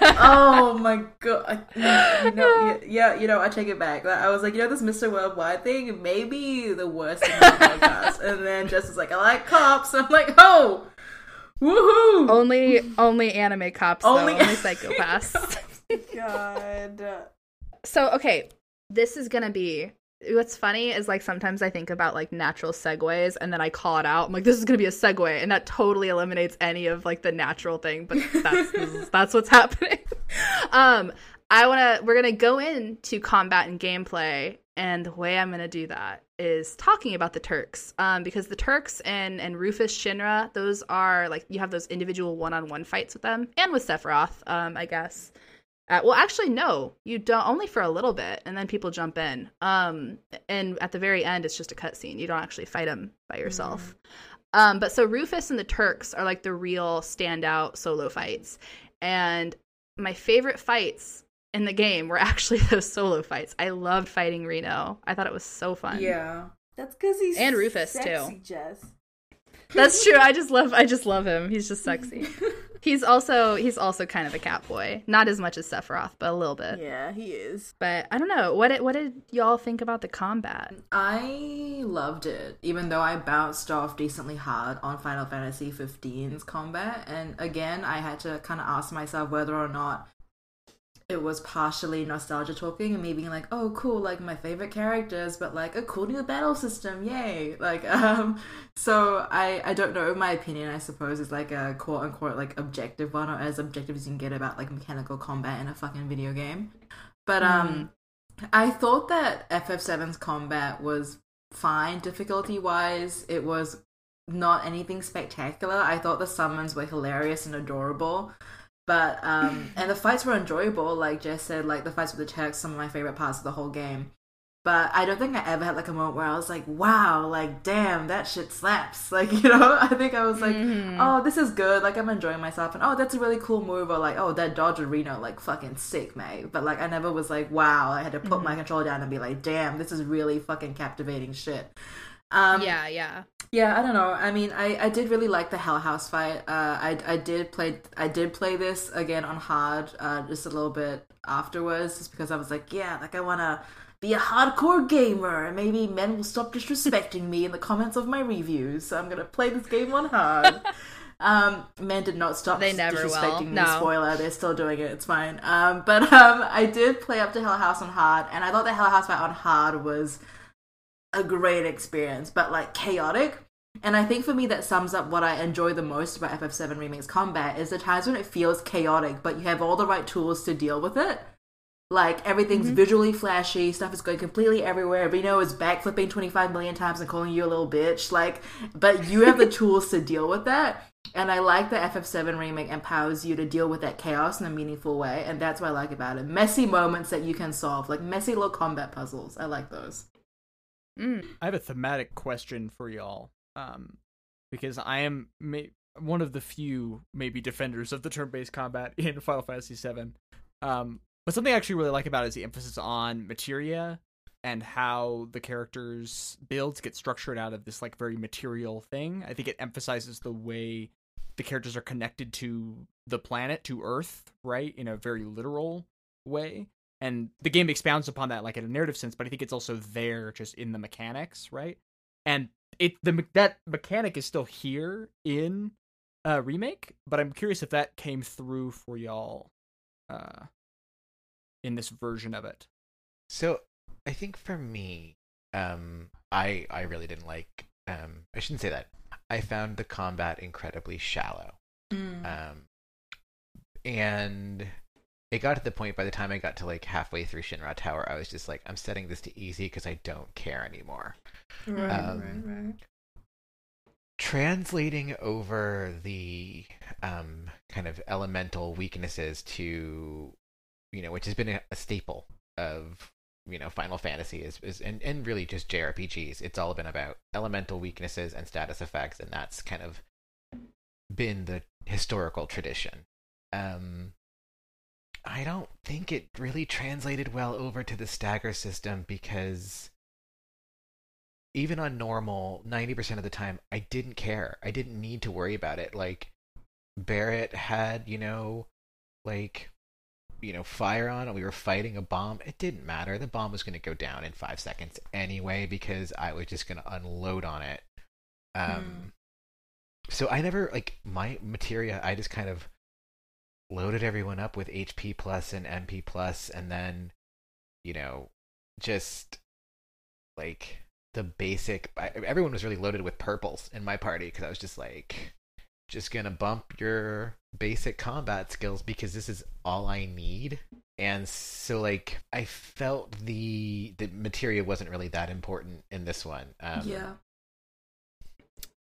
Oh my god! You know, yeah, you know, I take it back. I was like, you know, this Mr. Worldwide thing may be the worst in the podcast, and then Jess is like, I like cops. I'm like, oh, woohoo! only only anime cops though, Only- only, psychopaths. (laughs) God. so okay, this is gonna be what's funny is like sometimes I think about like natural segues and then I call it out. I'm like, this is gonna be a segue, and that totally eliminates any of like the natural thing. But (laughs) that's is- that's what's happening. um, I wanna we're gonna go into combat and gameplay, and the way I'm gonna do that is talking about the Turks. Um, because the Turks and and Rufus Shinra, those are like you have those individual one on one fights with them, and with Sephiroth, um, I guess. Uh, well, actually, no, you don't. Only for a little bit, and then people jump in. Um, and at the very end, it's just a cutscene. You don't actually fight them by yourself. Um, but so Rufus and the Turks are like the real standout solo fights, and my favorite fights in the game were (laughs) actually those solo fights. I loved fighting Reno. I thought it was so fun. Yeah, That's because he's And Rufus, too. Jess. That's true. I just love I just love him. He's just (laughs) sexy. he's also he's also kind of a cat boy. Not as much as Sephiroth, but a little bit. Yeah, he is. But I don't know. What did what did y'all think about the combat? I loved it, even though I bounced off decently hard on Final Fantasy 15's combat. And again, I had to kind of ask myself whether or not it was partially nostalgia talking and me being like, oh, cool, like my favorite characters, but like a cool new battle system, yay! Like, (laughs) um, so I I don't know. My opinion, I suppose, is like a quote unquote like objective one, or as objective as you can get about like mechanical combat in a fucking video game. But um, I thought that FF7's combat was fine difficulty wise. It was not anything spectacular. I thought the summons were hilarious and adorable. But um (laughs) and the fights were enjoyable, like Jess said, like the fights with the Turks, some of my favorite parts of the whole game. But I don't think I ever had like a moment where I was like, wow, like damn, that shit slaps. (laughs) Like, you know, I think I was like, Mhm. oh, this is good, like I'm enjoying myself and oh that's a really cool move or like, oh that dodge Reno, like fucking sick, mate. But like I never was like, wow, I had to put my controller down and be like, damn, this is really fucking captivating shit. Um yeah, yeah. Yeah, I don't know. I mean, I, I did really like the Hell House fight. Uh, I I did play I did play this again on hard, uh, just a little bit afterwards, just because I was like, yeah, like I wanna be a hardcore gamer, and maybe men will stop disrespecting me in the comments of my reviews. So I'm gonna play this game on hard. (laughs) um, men did not stop They never disrespecting will. me. No. Spoiler, they're still doing it. It's fine. Um, but um, I did play up to Hell House on hard, and I thought the Hell House fight on hard was a great experience, but like chaotic. And I think for me, that sums up what I enjoy the most about FF7 Remake's combat is the times when it feels chaotic, but you have all the right tools to deal with it. Like everything's visually flashy, stuff is going completely everywhere. Reno is backflipping 25 million times and calling you a little bitch. Like, but you have the (laughs) tools to deal with that. And I like that FF7 Remake empowers you to deal with that chaos in a meaningful way. And that's what I like about it. Messy moments that you can solve, like messy little combat puzzles. I like those. Mm. I have a thematic question for y'all, um, because I am may- one of the few maybe defenders of the turn-based combat (laughs) in Final Fantasy VII. Um, but something I actually really like about it is the emphasis on materia and how the characters' builds get structured out of this like very material thing. I think it emphasizes the way the characters are connected to the planet, to Earth, right, in a very literal way and the game expounds upon that like in a narrative sense but i think it's also there just in the mechanics right and it the that mechanic is still here in uh remake but i'm curious if that came through for y'all uh in this version of it So I think for me, um, I I really didn't like. Um, I shouldn't say that. I found the combat incredibly shallow. Um, and it got to the point by the time I got to like halfway through Shinra Tower, I was just like, I'm setting this to easy because I don't care anymore. Right, Um, right, right. Translating over the um, kind of elemental weaknesses to, you know, which has been a, a staple of you know Final Fantasy is, is and, and really just JRPGs. It's all been about elemental weaknesses and status effects, and that's kind of been the historical tradition. Um, I don't think it really translated well over to the stagger system because even on normal, 90% of the time, I didn't care. I didn't need to worry about it. Like, Barret had, you know, like, you know, fire on and we were fighting a bomb. It didn't matter. The bomb was going to go down in five seconds anyway because I was just going to unload on it. Um, So I never, like, my materia, I just kind of loaded everyone up with HP plus and MP plus and then, you know, just like the basic I, everyone was really loaded with purples in my party because I was just like just gonna bump your basic combat skills because this is all I need. And so like I felt the the materia wasn't really that important in this one. Um, yeah.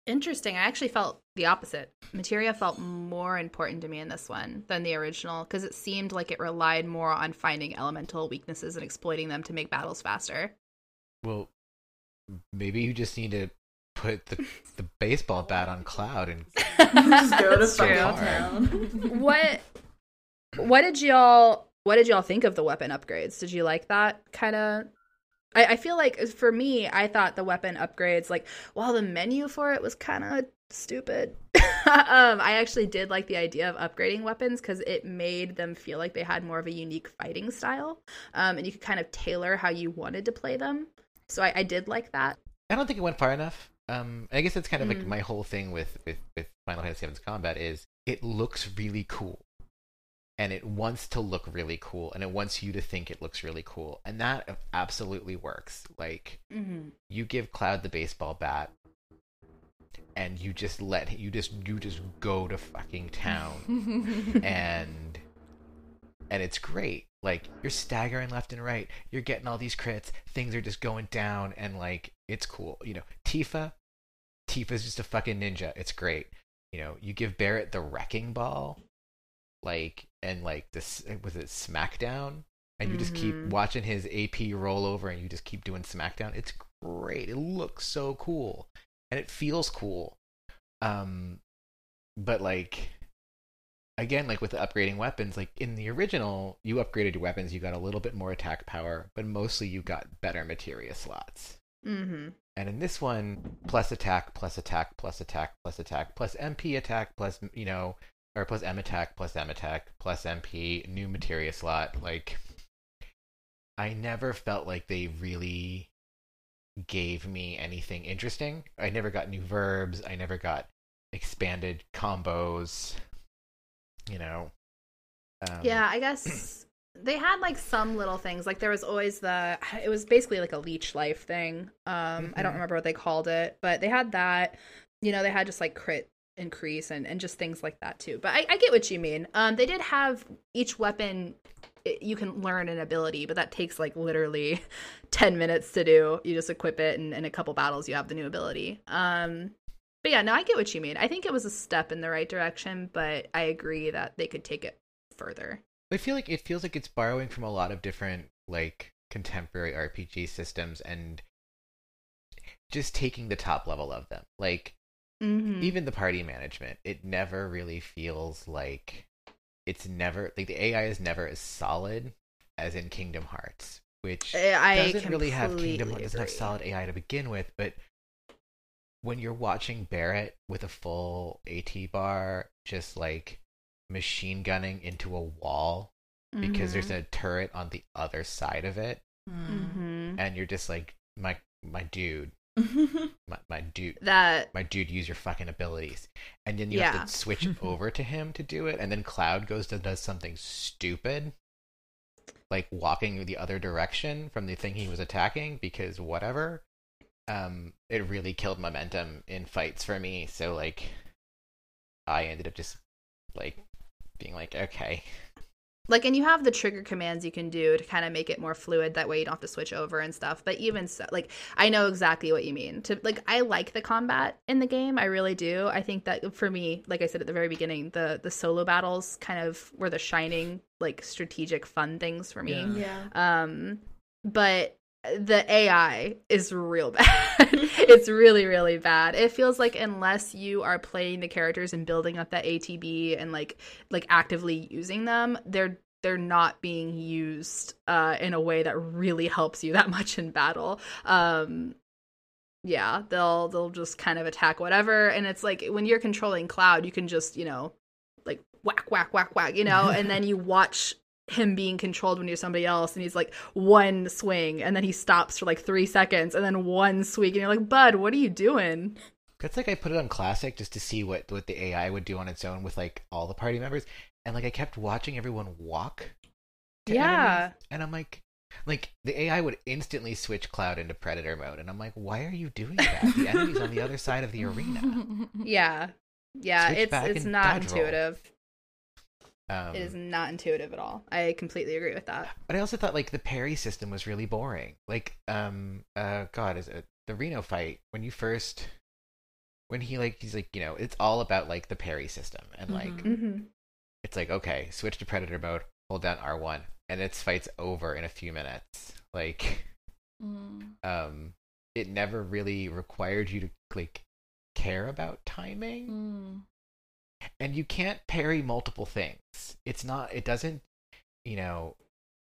Interesting. I actually felt the opposite. Materia felt more important to me in this one than the original because it seemed like it relied more on finding elemental weaknesses and exploiting them to make battles faster. Well, maybe you just need to put the (laughs) the baseball bat on Cloud and (laughs) Just go to (laughs) That's town. what what did y'all what did y'all think of the weapon upgrades? Did you like that kind of I, I feel like for me, I thought the weapon upgrades, like while the menu for it was kind of stupid, (laughs) um, I actually did like the idea of upgrading weapons because it made them feel like they had more of a unique fighting style, um, and you could kind of tailor how you wanted to play them. So I, I did like that. I don't think it went far enough. Um, I guess that's kind of like Mm. my whole thing with, with, with Final Fantasy VII's combat is it looks really cool, and it wants to look really cool, and it wants you to think it looks really cool, and that absolutely works. Like Mm-hmm. you give Cloud the baseball bat, and you just let you just you just go to fucking town, (laughs) and and it's great. Like you're staggering left and right. You're getting all these crits. Things are just going down, and like it's cool. You know, Tifa, Tifa's just a fucking ninja. It's great. You know, you give Barret the wrecking ball, like and like this was it SmackDown, and you just keep Mhm. watching his AP roll over, and you just keep doing SmackDown. It's great. It looks so cool, and it feels cool. Um, but like again, like with the upgrading weapons, like in the original, you upgraded your weapons, you got a little bit more attack power, but mostly you got better materia slots. Mm-hmm. And in this one, plus attack, plus attack, plus attack, plus attack, plus MP attack, plus you know, or plus M attack, plus M attack, plus MP, new materia slot. Like, I never felt like they really gave me anything interesting. I never got new verbs. I never got expanded combos. You know. Um, yeah, I guess (clears throat) they had like some little things. Like there was always the (sighs) it was basically like a leech life thing. Um I don't Mhm. remember what they called it, but they had that. You know, they had just like crit increase and and just things like that too. But I, I get what you mean. Um they did have each weapon it, you can learn an ability, but that takes like literally (laughs) 10 minutes to do. You just equip it and in a couple battles you have the new ability. Um but yeah, no, I get what you mean. I think it was a step in the right direction, but I agree that they could take it further. I feel like it feels like it's borrowing from a lot of different like contemporary RPG systems and just taking the top level of them. Like Mm-hmm. even the party management, it never really feels like it's never like the AI is never as solid as in Kingdom Hearts, which Eh, I doesn't really have Kingdom completely doesn't have solid AI to begin with, but when you're watching Barret with a full ATB bar just like machine gunning into a wall because there's Mm-hmm. a turret on the other side of it Mhm. and you're just like my my dude (laughs) my, my dude that my dude use your fucking abilities. And then you Yeah. have to switch (laughs) over to him to do it. And then cloud goes to does something stupid like walking the other direction from the thing he was attacking because whatever. Um it really killed momentum in fights for me. So like i ended up just like being like okay like and you have the trigger commands you can do to kind of make it more fluid that way you don't have to switch over and stuff but even so like i know exactly what you mean to like i like the combat in the game i really do i think that for me like i said at the very beginning the the solo battles kind of were the shining like strategic fun things for me Yeah. yeah. um but the ai is real (laughs) bad. (laughs) It's really really bad. It feels like unless you are playing the characters and building up that atb and like like actively using them they're they're not being used uh in a way that really helps you that (laughs) much in battle. Um yeah they'll they'll just kind of attack whatever. And it's like when you're controlling cloud you can just you know like whack whack whack whack you know? And then you watch him being controlled when you're somebody else and he's like one swing and then he stops for like three seconds and then one swing and you're like bud what are you doing That's like I put it on classic just to see what what the AI would do on its own with like all the party members, and like I kept watching everyone walk. Yeah. enemies, and I'm like, like the AI would instantly switch Cloud into Predator mode, and I'm like, why are you doing that? The enemy's on the other side of the arena. (laughs) yeah yeah Switch it's it's not intuitive roll. Intuitive Um, it is not intuitive at all i completely agree with that But I also thought like the parry system was really boring. Like, um, uh, God, is it the Reno fight when you first, when he like he's like you know it's all about like the parry system and like Mhm. mm-hmm. it's like okay switch to predator mode hold down r1 and its fight's over in a few minutes like Mm. um it never really required you to like care about timing Mm. And you can't parry multiple things. It's not it doesn't you know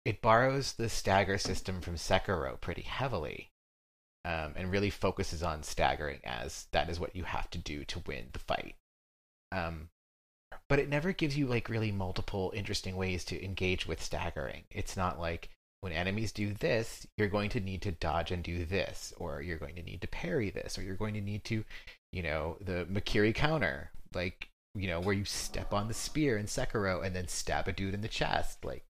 it borrows the stagger system from sekiro pretty heavily um, and really focuses on staggering as that is what you have to do to win the fight. Um, but it never gives you like really multiple interesting ways to engage with staggering. It's not like when enemies do this you're going to need to dodge and do this or you're going to need to parry this or you're going to need to you know the Mikiri counter. Like you know where you step on the spear in sekiro and then stab a dude in the chest like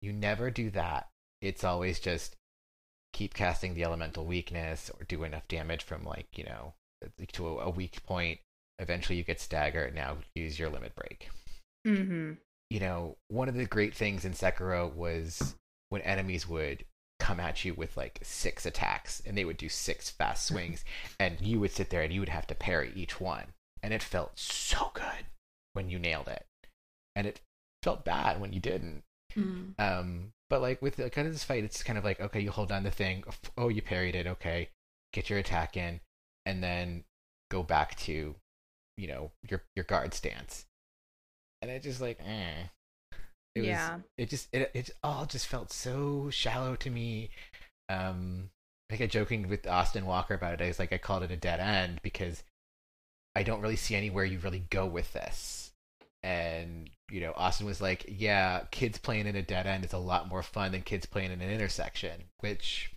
you never do that it's always just keep casting the elemental weakness or do enough damage from like you know to a, a weak point eventually you get stagger now use your limit break Mm-hmm. you know, one of the great things in Sekiro was when enemies would come at you with like six attacks and they would do six fast (laughs) swings and you would sit there and you would have to parry each one. And it felt so good when you nailed it. And it felt bad when you didn't. Mm. Um, but like with the kind of this fight, it's kind of like, okay, you hold on the thing. Oh, you parried it. Okay. Get your attack in and then go back to, you know, your, your guard stance. And it just like, eh. It was, yeah it just it it all just felt so shallow to me. Um, like I joking with Austin Walker about it. I was like, I called it a dead end because I don't really see anywhere you really go with this. And you know, Austin was like, "Yeah, kids playing in a dead end is a lot more fun than kids playing in an intersection." Which,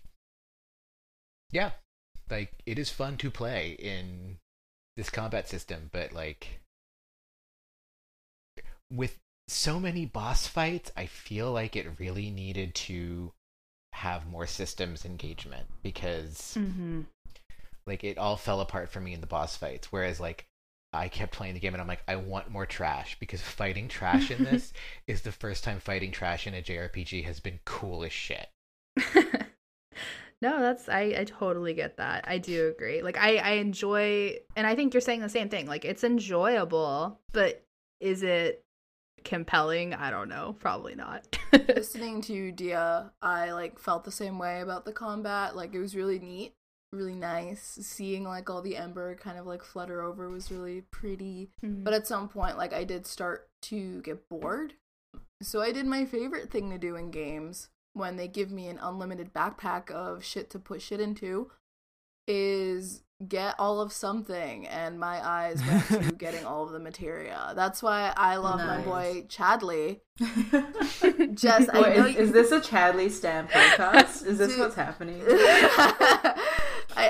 yeah, like it is fun to play in this combat system, but like with so many boss fights, I feel like it really needed to have more systems engagement because Mm-hmm. Like it all fell apart for me in the boss fights whereas like i kept playing the game and i'm like i want more trash because fighting trash in this (laughs) is the first time fighting trash in a jrpg has been cool as shit (laughs) no, that's I, I totally get that. I do agree. Like I, I enjoy and I think you're saying the same thing. Like it's enjoyable, but is it compelling? I don't know. Probably not. (laughs) Listening to you, Dia, I like felt the same way about the combat. Like it was really neat, really nice. Seeing like all the ember kind of like flutter over was really pretty. Mm-hmm. But at some point, like I did start to get bored. So I did my favorite thing to do in games when they give me an unlimited backpack of shit to put shit into is get all of something and my eyes went to (laughs) getting all of the materia. That's why I love my boy Chadley. (laughs) Jess, I Wait, know is, is this a Chadley Stan podcast? Is this Dude. what's happening? (laughs)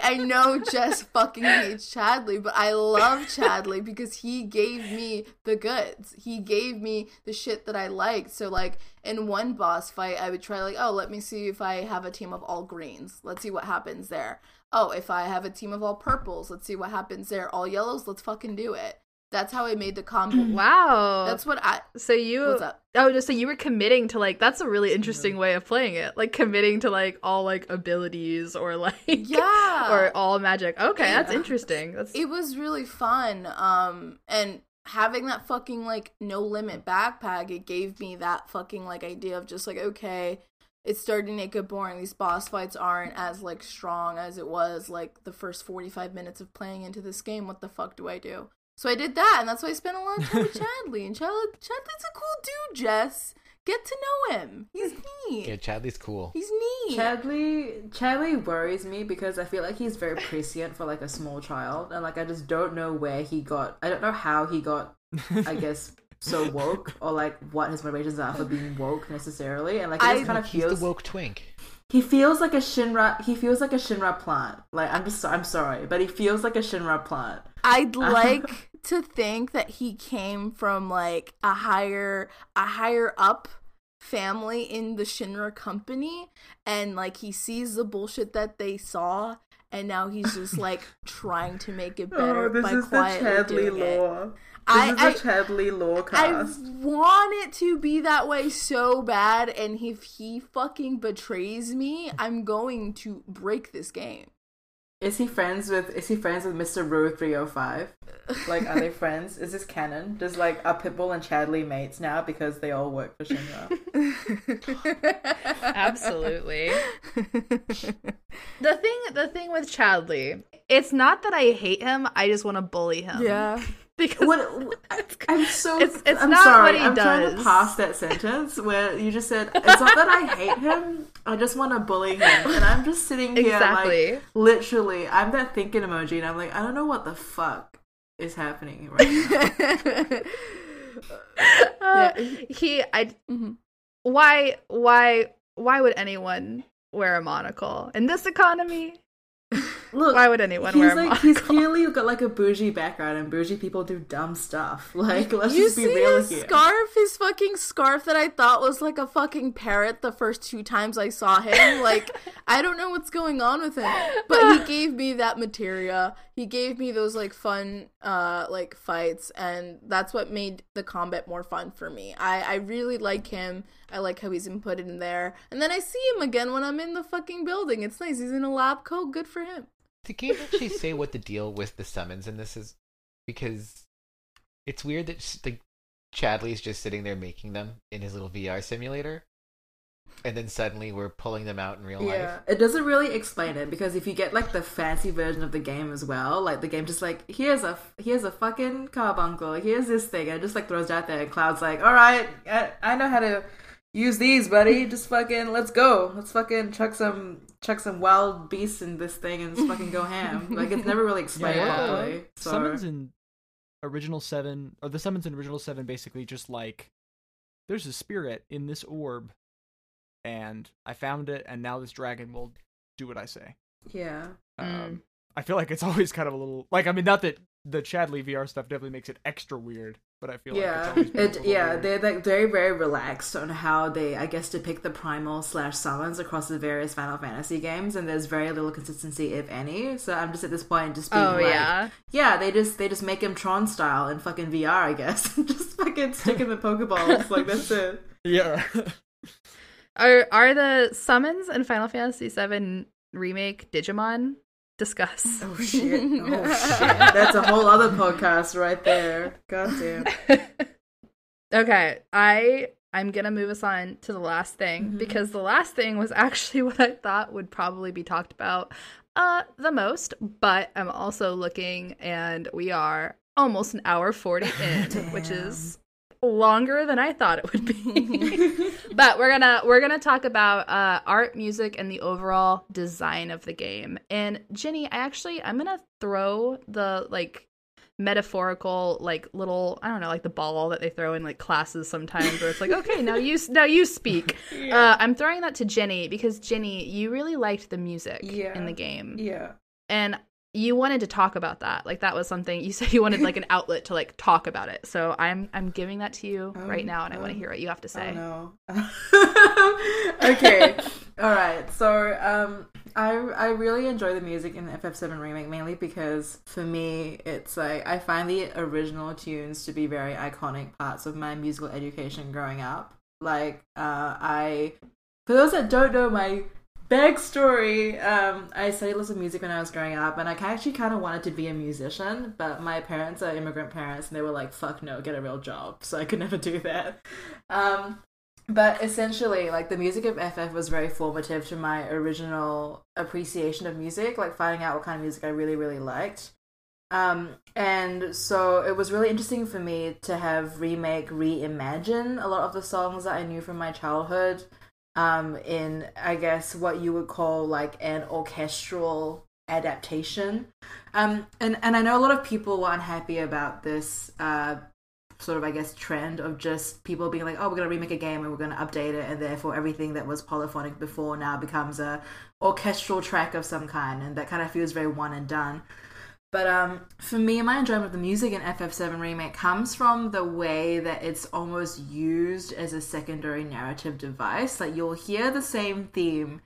I, I know Jess fucking hates Chadley, but I love Chadley because he gave me the goods. He gave me the shit that I liked. So like in one boss fight, I would try like, oh, let me see if I have a team of all greens. Let's see what happens there. Oh, if I have a team of all purples, let's see what happens there. All yellows, let's fucking do it. That's how I made the combo. (clears throat) wow. That's what I. so you What's up? Oh, just so you were committing to like that's a really interesting way of playing it. Like committing to like all like abilities or (laughs) like Yeah. or all magic. Okay, that's interesting. That's it was really fun um and having that fucking like no limit backpack it gave me that fucking like idea of just like okay it's starting to get boring these boss fights aren't as like strong as it was like the first 45 minutes of playing into this game what the fuck do i do so i did that and that's why i spent a lot of time with chadley. And Chad- chadley's a cool dude jess. Get to know him. He's neat. Yeah chadley's cool. He's neat. Chadley Chadley worries me because I feel like he's very prescient for like a small child, and like I just don't know where he got. I don't know how he got. I (laughs) guess so woke, or like what his motivations are for being woke necessarily, and like he I- just kind of he's feels the woke twink he feels like a Shinra. He feels like a Shinra plant. Like I'm just I'm sorry, but he feels like a Shinra plant. I'd uh-huh. like (laughs) to think that he came from like a higher a higher up family in the Shinra company and like he sees the bullshit that they saw and now he's just like trying to make it (laughs) oh, better oh, by quietly doing it. I, I, Chadley lore I want it to be that way so bad, and if he fucking betrays me, I'm going to break this game. Is he friends with Is he friends with Mr. Rue three hundred five? Like, are they (laughs) friends? Is this canon? Does like are Pitbull and Chadley mates now because they all work for Shinra? (laughs) absolutely. (laughs) the thing the thing with Chadley, it's not that I hate him, I just want to bully him. yeah. (laughs) Because what? (laughs) I'm so. It's- it's I'm not sorry. what he I'm trying to pass that sentence where you just said it's not that I hate him. I just want to bully him, and I'm just sitting here Exactly. like literally. I'm that thinking emoji, and I'm like, I don't know what the fuck is happening right now. (laughs) uh, he I Mhm. why why why would anyone wear a monocle in this economy? Look, Why would anyone he's wear a like monocle? he's clearly got like a bougie background, and bougie people do dumb stuff. (laughs) Like, let's you just be see real his here. scarf, his fucking scarf that I thought was like a fucking parrot the first two times I saw him. Like, (laughs) I don't know what's going on with him. But he (laughs) gave me that materia. He gave me those like fun uh like fights and that's what made the combat more fun for me. I I really like him. I like how he's inputted in there. And then I see him again when I'm in the fucking building. It's nice. He's in a lab coat. Good for him. The game actually say what the deal with the summons in this is because it's weird that like Chadley's just sitting there making them in his little VR simulator, and then suddenly we're pulling them out in real Yeah, life. it doesn't really explain it because if you get like the fancy version of the game as well, like the game just like here's a here's a fucking carbuncle, here's this thing, and just like throws it out there, and Cloud's like, all right, I, I know how to use these, buddy. Just fucking let's go. Let's fucking chuck some chuck some wild beasts in this thing and just fucking go ham. Like it's never really explained Yeah, properly. So. Summons in original seven, or the summons in original seven, basically just like there's a spirit in this orb, and I found it, and now this dragon will do what I say. yeah. Mm. Um, I feel like it's (laughs) always kind of a little like I mean, not that the Chadley VR stuff definitely makes it extra weird, but I feel yeah, like it's always been it little yeah weird. they're like very very relaxed on how they I guess depict the primal slash summons across the various Final Fantasy games, and there's very little consistency if any. So I'm just at this point just being Oh like, yeah. yeah, they just they just make him Tron style in fucking VR, I guess, (laughs) just fucking stick him in Pokeballs, (laughs) like that's it. yeah. Are are the summons in Final Fantasy VII remake Digimon? Discuss. Oh shit! (laughs) Oh shit! That's a whole other podcast right there. God damn. (laughs) okay, I I'm gonna move us on to the last thing Mhm. because the last thing was (laughs) actually what I thought would probably be talked about uh the most, but I'm also looking and we are almost an hour 40 in, which is longer than I thought it would be. (laughs) (laughs) but we're gonna we're gonna talk about uh, art, music, and the overall design of the game. And Ginny, I actually I'm gonna throw the like metaphorical like little I don't know like the ball that they throw in like classes sometimes where it's like okay now you now you speak. (laughs) Uh, I'm throwing that to Ginny because Ginny, you really liked the music Yeah. in the game, Yeah. and you wanted to talk about that. Like that was something you (laughs) said you wanted like an outlet to like talk about it. So I'm I'm giving that to you right Um, now, and I want to um, hear what you have to say. Oh no. (laughs) okay. (laughs) All right. So um I I really enjoy the music in the FF7 remake mainly because for me it's like I find the original tunes to be very iconic parts of my musical education growing up. Like uh I for those that don't know my backstory, um, I studied lots of music when I was growing up, and I actually kind of wanted to be a musician, but my parents are immigrant parents, and they were like, "Fuck no, get a real job." (laughs) So I could never do that. Um, but essentially, like the music of FF was very formative to my original appreciation of music, like finding out what kind of music I really, really liked. Um, and so it was really interesting for me to have remake reimagine a lot of the songs that I knew from my childhood um, in I guess what you would call like an orchestral adaptation. Um, and and I know a lot of people were unhappy about this uh, sort of I guess trend of just people being like, oh, we're gonna remake a game and we're gonna update it, and therefore everything that was polyphonic before now becomes a orchestral track of some kind, and that kind of feels very one and done. But um, for me, my enjoyment of the music in FF7 Remake comes from the way that it's almost used as a secondary narrative device. Like you'll hear the same theme,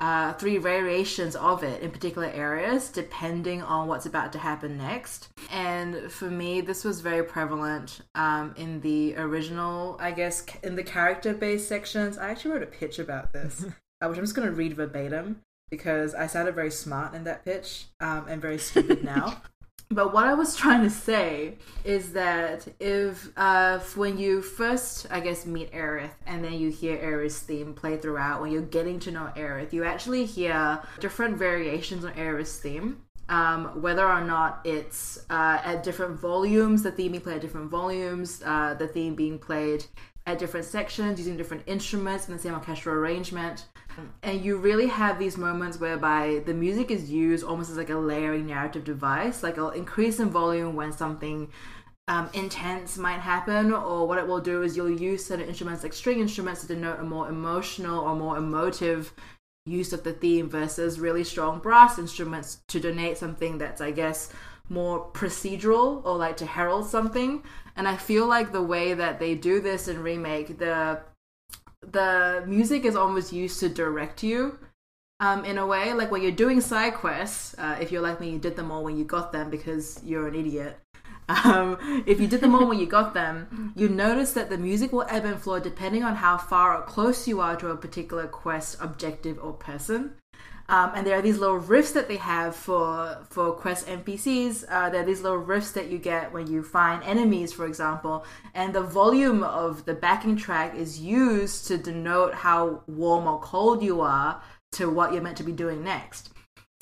uh, three variations of it in particular areas, depending on what's about to happen next. And for me, this was very prevalent um, in the original, I guess, in the character-based sections. I actually wrote a pitch about this, (laughs) uh, which I'm just going to read verbatim because I sounded very smart in that pitch um, and very stupid now. (laughs) But what I was trying to say is that if, uh, if when you first, I guess, meet Aerith and then you hear Aerith's theme play throughout, when you're getting to know Aerith, you actually hear different variations on Aerith's theme. Um, whether or not it's uh, at different volumes, the theme being played at different volumes, uh, the theme being played at different sections using different instruments in the same orchestral arrangement. And you really have these moments whereby the music is used almost as like a layering narrative device. Like it'll increase in volume when something um, intense might happen, or what it will do is you'll use certain instruments like string instruments to denote a more emotional or more emotive use of the theme versus really strong brass instruments to donate something that's, I guess, more procedural or like to herald something. And I feel like the way that they do this in remake, the the music is almost used to direct you um, in a way. Like when you're doing side quests, uh, if you're like me, you did them all when you got them because you're an idiot. (laughs) Um, if you did them all when you got them, you notice that the music will ebb and flow depending on how far or close you are to a particular quest, objective, or person. Um, and there are these little riffs that they have for for quest NPCs. Uh, there are these little riffs that you get when you find enemies, for example. And the volume of the backing track is used to denote how warm or cold you are to what you're meant to be doing next.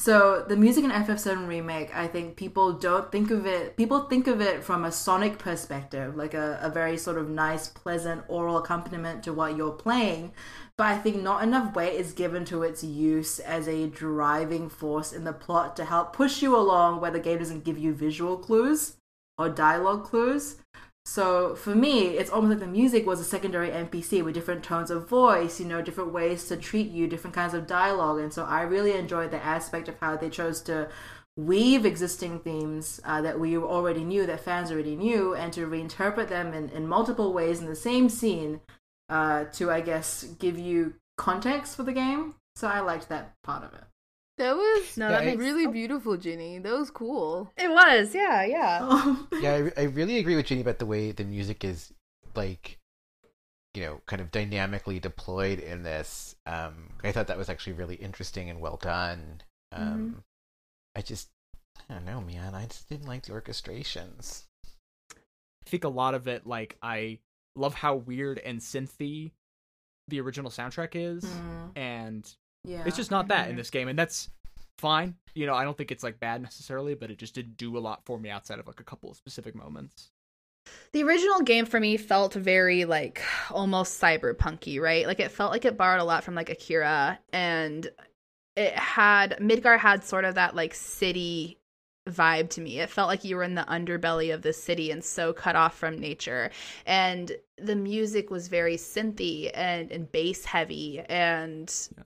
So the music in FF7 remake, I think people don't think of it. People think of it from a sonic perspective, like a, a very sort of nice, pleasant aural accompaniment to what you're playing. But I think not enough weight is given to its use as a driving force in the plot to help push you along where the game doesn't give you visual clues or dialogue clues. So for me, it's almost like the music was a secondary NPC with different tones of voice, you know, different ways to treat you, different kinds of dialogue. And so I really enjoyed the aspect of how they chose to weave existing themes uh, that we already knew, that fans already knew, and to reinterpret them in, in multiple ways in the same scene uh, to, I guess, give you context for the game. So I liked that part of it. That was No, Yeah, that I- makes really beautiful, Ginny. That was cool. It was, yeah, yeah. Oh. (laughs) yeah, I, I really agree with Ginny about the way the music is like, you know, kind of dynamically deployed in this. Um, I thought that was actually really interesting and well done. Um, I just, I don't know, man. I just didn't like the orchestrations. I think a lot of it, like I love how weird and synthy the original soundtrack is, Mm, and yeah. it's just not that in Mhm. this game, and that's fine. You know, I don't think it's like bad necessarily, but it just didn't do a lot for me outside of like a couple of specific moments. The original game for me felt very like almost cyberpunky, right? Like it felt like it borrowed a lot from like Akira and it had Midgar had sort of that like city vibe to me. It felt like you were in the underbelly of the city and so cut off from nature. And the music was very synthy and, and bass heavy and Yeah.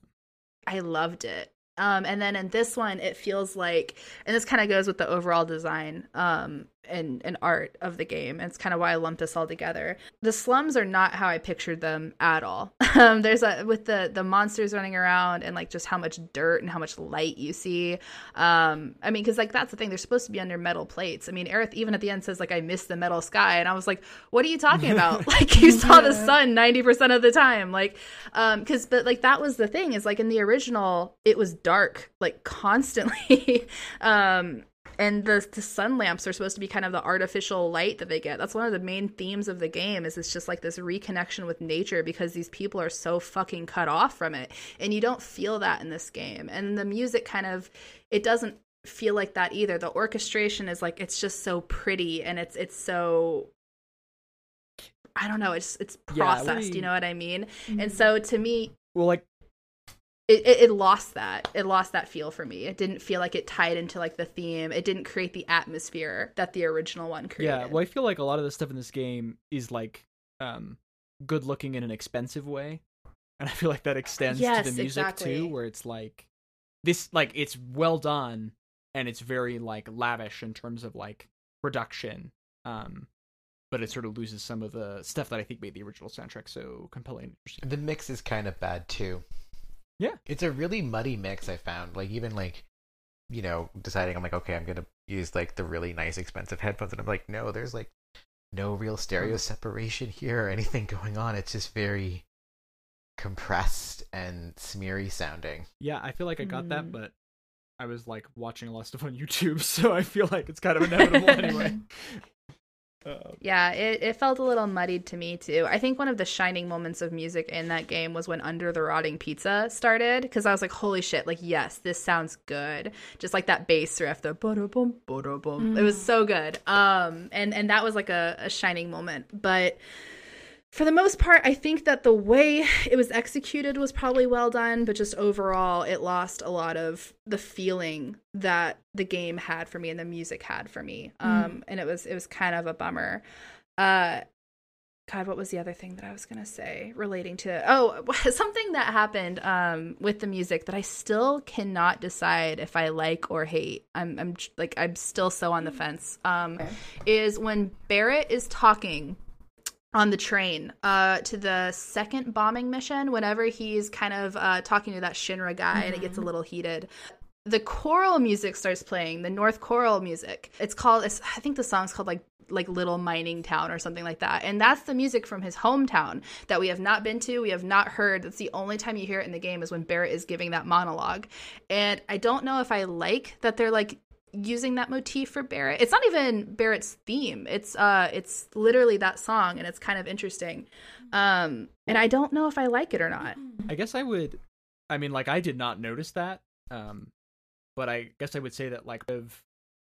I loved it. Um, and then in this one, it feels like, and this kind of goes with the overall design um, and, and art of the game. And it's kind of why I lumped this all together. The slums are not how I pictured them at all. (laughs) Um, there's a with the the monsters running around and like just how much dirt and how much light you see. Um, I mean, because like that's the thing, they're supposed to be under metal plates. I mean, Aerith even at the end says like I miss the metal sky, and I was like, what are you talking (laughs) about? (laughs) like you saw the sun ninety percent of the time, like um because but like that was the thing is like in the original it was dark like constantly um and the the sun lamps are supposed to be kind of the artificial light that they get that's one of the main themes of the game is it's just like this reconnection with nature because these people are so fucking cut off from it and you don't feel that in this game and the music kind of it doesn't feel like that either the orchestration is like it's just so pretty and it's it's so I don't know. It's it's Yeah, processed. we- you know what I mean? And mm-hmm. so to me, Well, like it, it, it lost that. It lost that feel for me. It didn't feel like it tied into like the theme. It didn't create the atmosphere that the original one created. Yeah, well, I feel like a lot of the stuff in this game is like um good looking in an expensive way, and I feel like that extends to the music exactly. too, where it's like this, like it's well done and it's very like lavish in terms of like production, um, but it sort of loses some of the stuff that I think made the original soundtrack so compelling. The mix is kind of bad too. Yeah. It's a really muddy mix I found. Like even like you know, deciding I'm like, okay, I'm gonna use like the really nice expensive headphones and I'm like, no, there's like no real stereo separation here or anything going on. It's just very compressed and smeary sounding. Yeah, I feel like I got that, Mm. but I was like watching a lot of stuff on (laughs) YouTube, so I feel like it's kind of inevitable (laughs) anyway. Uh, Yeah, it, it felt a little muddied to me too. I think one of the shining moments of music in that game was when Under the Rotting Pizza started because I was like, holy shit, like, yes, this sounds good. Just like that bass riff, the boom, bada boom. It was so good. Um, and, and that was like a, a shining moment. But for the most part, I think that the way it was executed was probably well done, but just overall, it lost a lot of the feeling that the game had for me and the music had for me. Um, and it was it was kind of a bummer. Uh, God, what was the other thing that I was gonna say relating to? Oh, (laughs) something that happened um, with the music that I still cannot decide if I like or hate. I'm, I'm like I'm still so on the fence. Um, Okay. Is when Barret is talking on the train uh, to the second bombing mission whenever he's kind of uh, talking to that Shinra guy and it gets a little heated. The choral music starts playing, the North Corel music. It's called, it's, I think the song's called like like Little Mining Town or something like that. And that's the music from his hometown that we have not been to, we have not heard. That's the only time you hear it in the game is when Barret is giving that monologue. And I don't know if I like that they're like using that motif for Barret. It's not even Barret's theme. It's uh it's literally that song and it's kind of interesting. Um and I don't know if I like it or not. I guess I would. I mean, like I did not notice that. Um, but I guess I would say that like of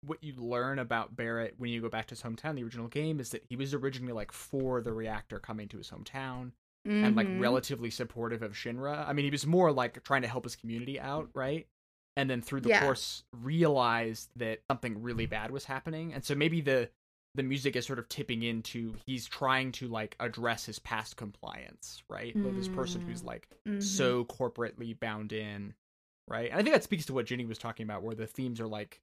what you learn about Barret when you go back to his hometown, the original game, is that he was originally like for the reactor coming to his hometown and like Mhm. relatively supportive of Shinra. I mean, he was more like trying to help his community out, right? And then through the Yeah. course realized that something really bad was happening. And so maybe the the music is sort of tipping into he's trying to like address his past compliance, right? Of this person who's like Mhm. so corporately bound in, right? And I think that speaks to what Ginny was talking about, where the themes are like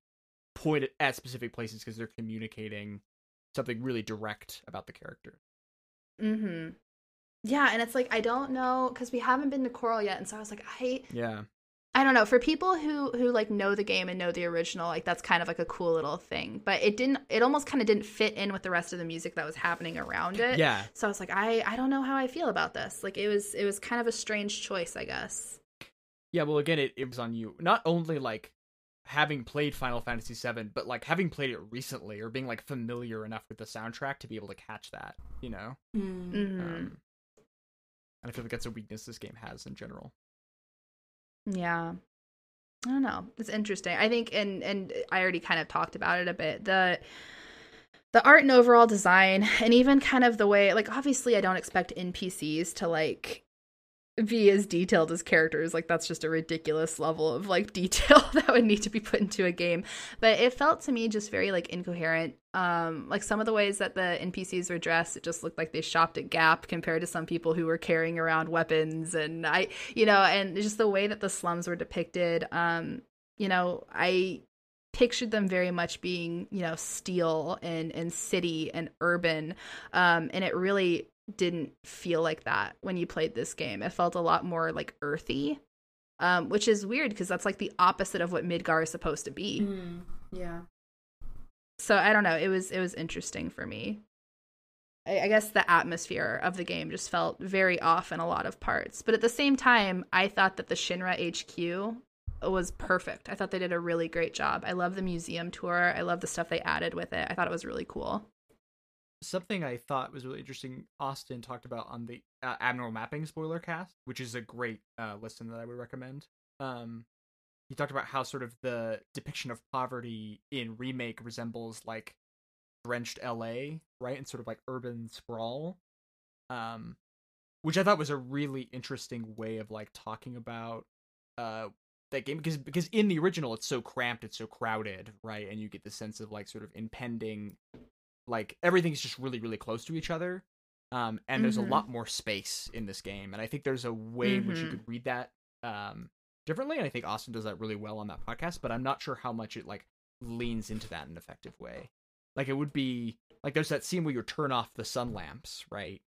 pointed at specific places because they're communicating something really direct about the character. Mm-hmm. Yeah, and it's like I don't know because we haven't been to Corel yet, and so I was like, I hate Yeah. I don't know. For people who who like know the game and know the original, like that's kind of like a cool little thing. But it didn't. It almost kind of didn't fit in with the rest of the music that was happening around it. Yeah. So I was like, I I don't know how I feel about this. Like it was it was kind of a strange choice, I guess. Yeah, well again it, it was on you. Not only like having played Final Fantasy VII, but like having played it recently or being like familiar enough with the soundtrack to be able to catch that, you know? Mm. hmm Um, and I feel like that's a weakness this game has in general. Yeah. I don't know. It's interesting. I think and and I already kind of talked about it a bit. The the art and overall design and even kind of the way like obviously I don't expect NPCs to like be as detailed as characters. Like that's just a ridiculous level of like (laughs) detail that would need to be put into a game. But it felt to me just very like incoherent. Um like some of the ways that the NPCs were dressed, it just looked like they shopped at Gap compared to some people who were carrying around weapons and I you know, and just the way that the slums were depicted, um, you know, I pictured them very much being, you know, steel and and city and urban. Um and it really didn't feel like that when you played this game. It felt a lot more like earthy. Um, which is weird because that's like the opposite of what Midgar is supposed to be. Mm. Yeah. So I don't know. It was it was interesting for me. I, I guess the atmosphere of the game just felt very off in a lot of parts. But at the same time, I thought that the Shinra HQ was perfect. I thought they did a really great job. I love the museum tour. I love the stuff they added with it. I thought it was really cool. Something I thought was really interesting, Austin talked about on the uh, Abnormal Mapping spoiler cast, which is a great uh, listen that I would recommend. Um, he talked about how sort of the depiction of poverty in remake resembles like drenched LA, right, and sort of like urban sprawl. Um, which I thought was a really interesting way of like talking about uh that game because because in the original it's so cramped, it's so crowded, right, and you get the sense of like sort of impending like everything's just really really close to each other um and there's Mhm. a lot more space in this game and i think there's a way in which you Mhm. could read that um differently and i think austin does that really well on that podcast but i'm not sure how much it like leans into that in an effective way like it would be like there's that scene where you turn off the sun lamps right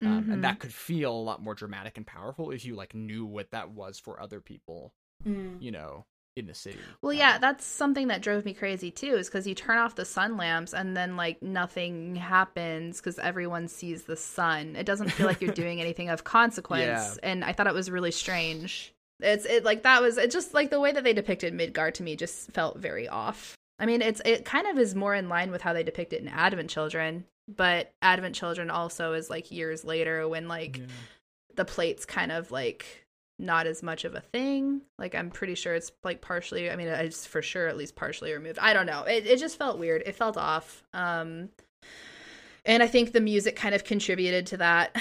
um, Mhm. and that could feel a lot more dramatic and powerful if you like knew what that was for other people Mm. you know in the city Well, Um, yeah, that's something that drove me crazy too, is because you turn off the sun lamps and then like nothing happens because everyone sees the sun. It doesn't feel like you're (laughs) doing anything of consequence, Yeah. and I thought it was really strange. It's it like that was it just like the way that they depicted Midgar to me just felt very off. I mean, it's it kind of is more in line with how they depict it in Advent Children, but Advent Children also is like years later when like yeah. the plate's kind of like not as much of a thing. Like I'm pretty sure it's like partially. I mean, it's for sure at least partially removed. I don't know. It it just felt weird. It felt off. Um, and I think the music kind of contributed to that.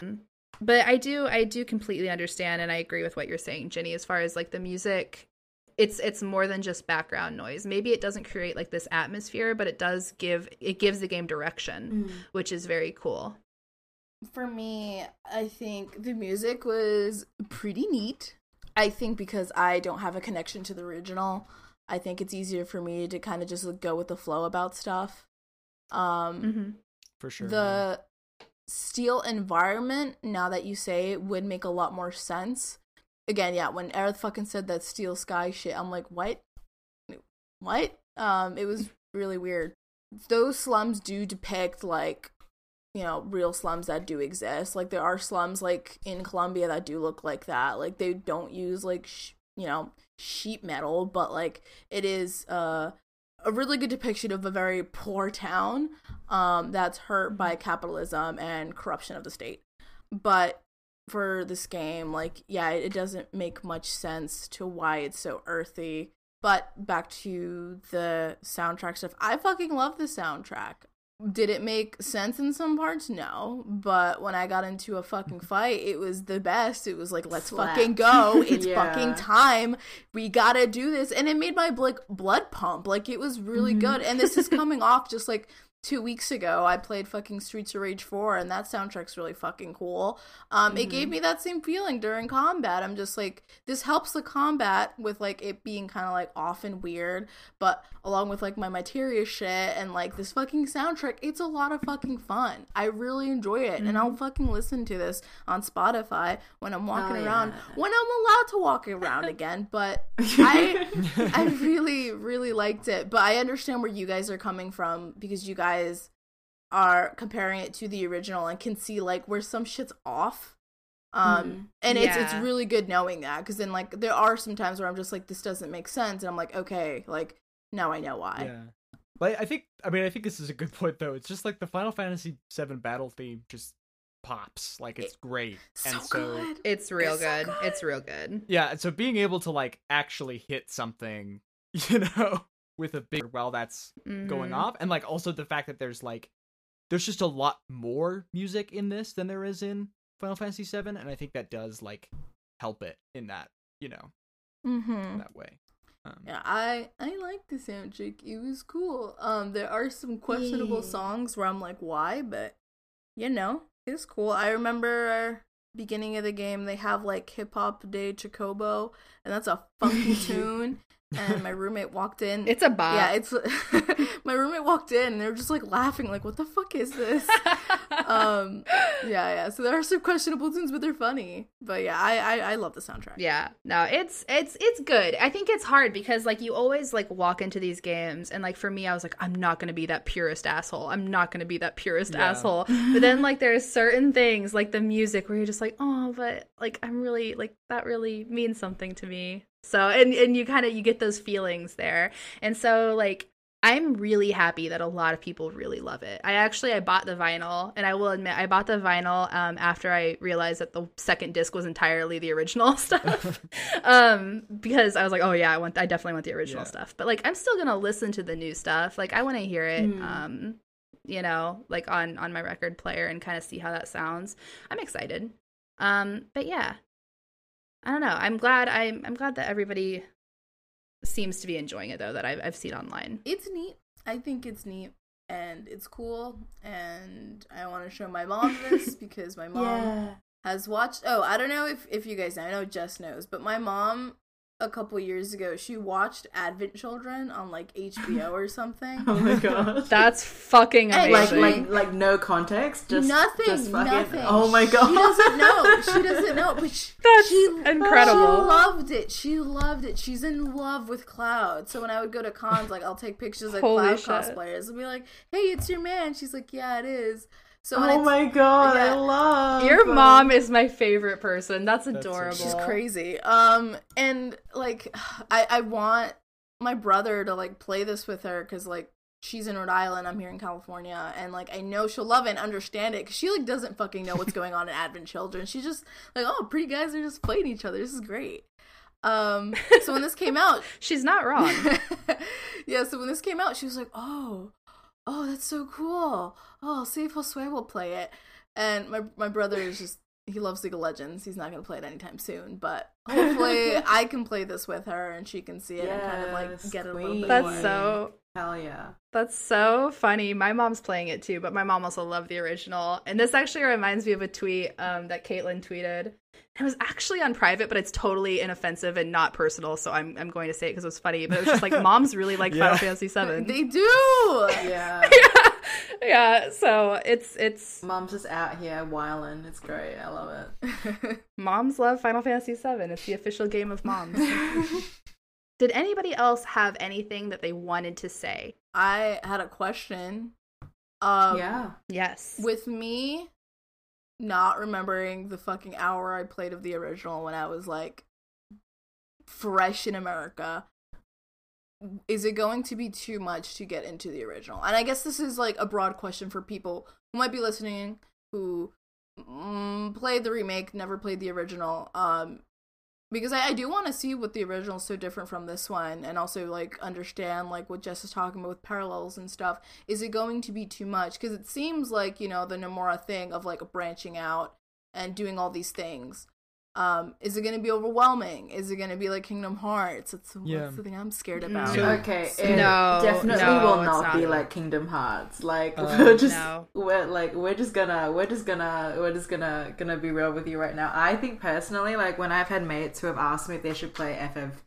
(sighs) but I do I do completely understand and I agree with what you're saying, Ginny. As far as like the music, it's it's more than just background noise. Maybe it doesn't create like this atmosphere, but it does give it gives the game direction, Mm. which is very cool. For me, I think the music was pretty neat. I think because I don't have a connection to the original, I think it's easier for me to kind of just go with the flow about stuff. Um, hmm for sure the steel environment, now that you say it, would make a lot more sense. Again, yeah, when Aerith fucking said that steel sky shit, I'm like, what? What? Um, it was (laughs) really weird. Those slums do depict like, you know, real slums that do exist. Like there are slums like in Colombia that do look like that. Like they don't use like sh- you know sheet metal, but like it is uh a really good depiction of a very poor town um, that's hurt by capitalism and corruption of the state. But for this game, like, yeah, it doesn't make much sense to why it's so earthy. but back to the soundtrack stuff. I fucking love the soundtrack. Did it make sense in some parts? No. But when I got into a fucking mm-hmm. fight, it was the best. It was like, let's Slapped. fucking go. (laughs) It's Yeah. fucking time. We gotta do this. And it made my like blood pump. Like it was really mm-hmm. good. And this is coming off just like two weeks ago. I played fucking Streets of Rage 4 and that soundtrack's really fucking cool. Um, it gave me that same feeling during combat. I'm just like, this helps the combat with like it being kind of like off and weird, but along with like my materia shit and like this fucking soundtrack, it's a lot of fucking fun. I really enjoy it, and I'll fucking listen to this on Spotify when I'm walking Oh, around yeah. when I'm allowed to walk around again. But (laughs) I I really really liked it, but I understand where you guys are coming from because you guys are comparing it to the original and can see like where some shit's off. Um Mhm. and it's it's really good knowing that because then like there are some times where I'm just like this doesn't make sense and I'm like okay like now I know why. Yeah. But I think I mean I think this is a good (laughs) point though. It's just like the Final Fantasy VII battle theme just pops. Like it's great. So, and so good. It's real It's so good. good. It's real good. yeah, so being able to like actually hit something, (laughs) you know, with a big while that's going Mhm. off and like also the fact that there's like there's just a lot more music in this than there is in Final Fantasy VII and I think that does like help it in that, you know, Mm-hmm. that way. Um, Yeah, I I like the soundtrack. It was cool. Um, there are some questionable Yeah. songs where I'm like, why? But you know, it's cool. I remember beginning of the game they have like Hip Hop de Chocobo, and that's a funky (laughs) tune. And my roommate walked in. It's a bop. yeah, it's (laughs) my roommate walked in and they were just like laughing, like, what the fuck is this? (laughs) um, yeah, yeah. So there are some questionable tunes, but they're funny. But yeah, I I, I love the soundtrack. Yeah, no, it's it's it's good. I think it's hard because like you always like walk into these games and like for me, I was like, I'm not gonna be that purist asshole. I'm not gonna be that purist Yeah. asshole. (laughs) But then like there's certain things like the music where you're just like, oh, but like I'm really like that really means something to me. So and and you kind of you get those feelings there, and so like. I'm really happy that a lot of people really love it. I actually I bought the vinyl, and I will admit I bought the vinyl um, after I realized that the second disc was entirely the original (laughs) stuff. (laughs) um, because I was like, oh yeah, I want I definitely want the original Yeah. stuff. But like I'm still gonna listen to the new stuff. Like I want to hear it. Mm. Um, you know, like on on my record player and kind of see how that sounds. I'm excited. Um, but yeah, I don't know. I'm glad. I'm I'm glad that everybody seems to be enjoying it though. That I've I've seen online. it's neat. I think it's neat and it's cool. And I want to show my mom (laughs) this because my mom yeah. has watched. Oh, I don't know if if you guys know. I know Jess knows, but my mom a couple years ago she watched Advent Children on like HBO or something. (laughs) Oh my god. That's fucking Hey, like like like no context, just nothing, just fucking, nothing. Oh my god. She doesn't know. (laughs) She doesn't know. But she, That's she, incredible. She loved it. She loved it. She's in love with Cloud. So when I would go to cons, like I'll take pictures of Holy Cloud shit. cosplayers and be like, "Hey, it's your man." She's like, "Yeah, it is." So Oh my god, Yeah. I love Your mom is my favorite person. That's That's adorable. She's crazy. Um, and like, I I want my brother to like play this with her because like she's in Rhode Island, I'm here in California, and like I know she'll love it and understand it because she like doesn't fucking know what's (laughs) going on in Advent Children. She's just like, oh, pretty guys are just playing each other. This is great. Um, so when this came out, (laughs) She's not wrong. (laughs) yeah, so when this came out, she was like, "Oh, oh, that's so cool. Oh, I'll see if Josue will play it." And my my brother is just he loves League of Legends. He's not gonna play it anytime soon, but (laughs) hopefully I can play this with her and she can see it and kind of like get it a little bit That's more. so Hell yeah. That's so funny. My mom's playing it too, but my mom also loved the original. And this actually reminds me of a tweet um, that Caitlin tweeted. It was actually on private, but it's totally inoffensive and not personal. So I'm I'm going to say it because it was funny. But it was just like (laughs) moms really like Yeah. Final Fantasy VII. (laughs) They do. Yeah. (laughs) yeah, yeah. So it's it's Mom's just out here whiling. It's great. I love it. moms love Final Fantasy VII. It's the official game of moms. Did anybody else have anything that they wanted to say? I had a question. Um, yeah. Yes. with me not remembering the fucking hour I played of the original when I was like fresh in America, is it going to be too much to get into the original? And I guess this is like a broad question for people who might be listening who mm, played the remake, never played the original. Um, because I, I do want to see what the original is so different from this one and also like understand like what jess is talking about with parallels and stuff. Is it going to be too much? Because it seems like you know the nomura thing of like branching out and doing all these things um is it going to be overwhelming is it going to be like kingdom hearts that's Yeah. what's the thing i'm scared about So- Okay, it No, definitely no, will not, not. be like Kingdom Hearts. Like Uh, we're just no. we're like we're just gonna we're just gonna we're just gonna gonna be real with you right now. I think personally, like when I've had mates who have asked me if they should play FF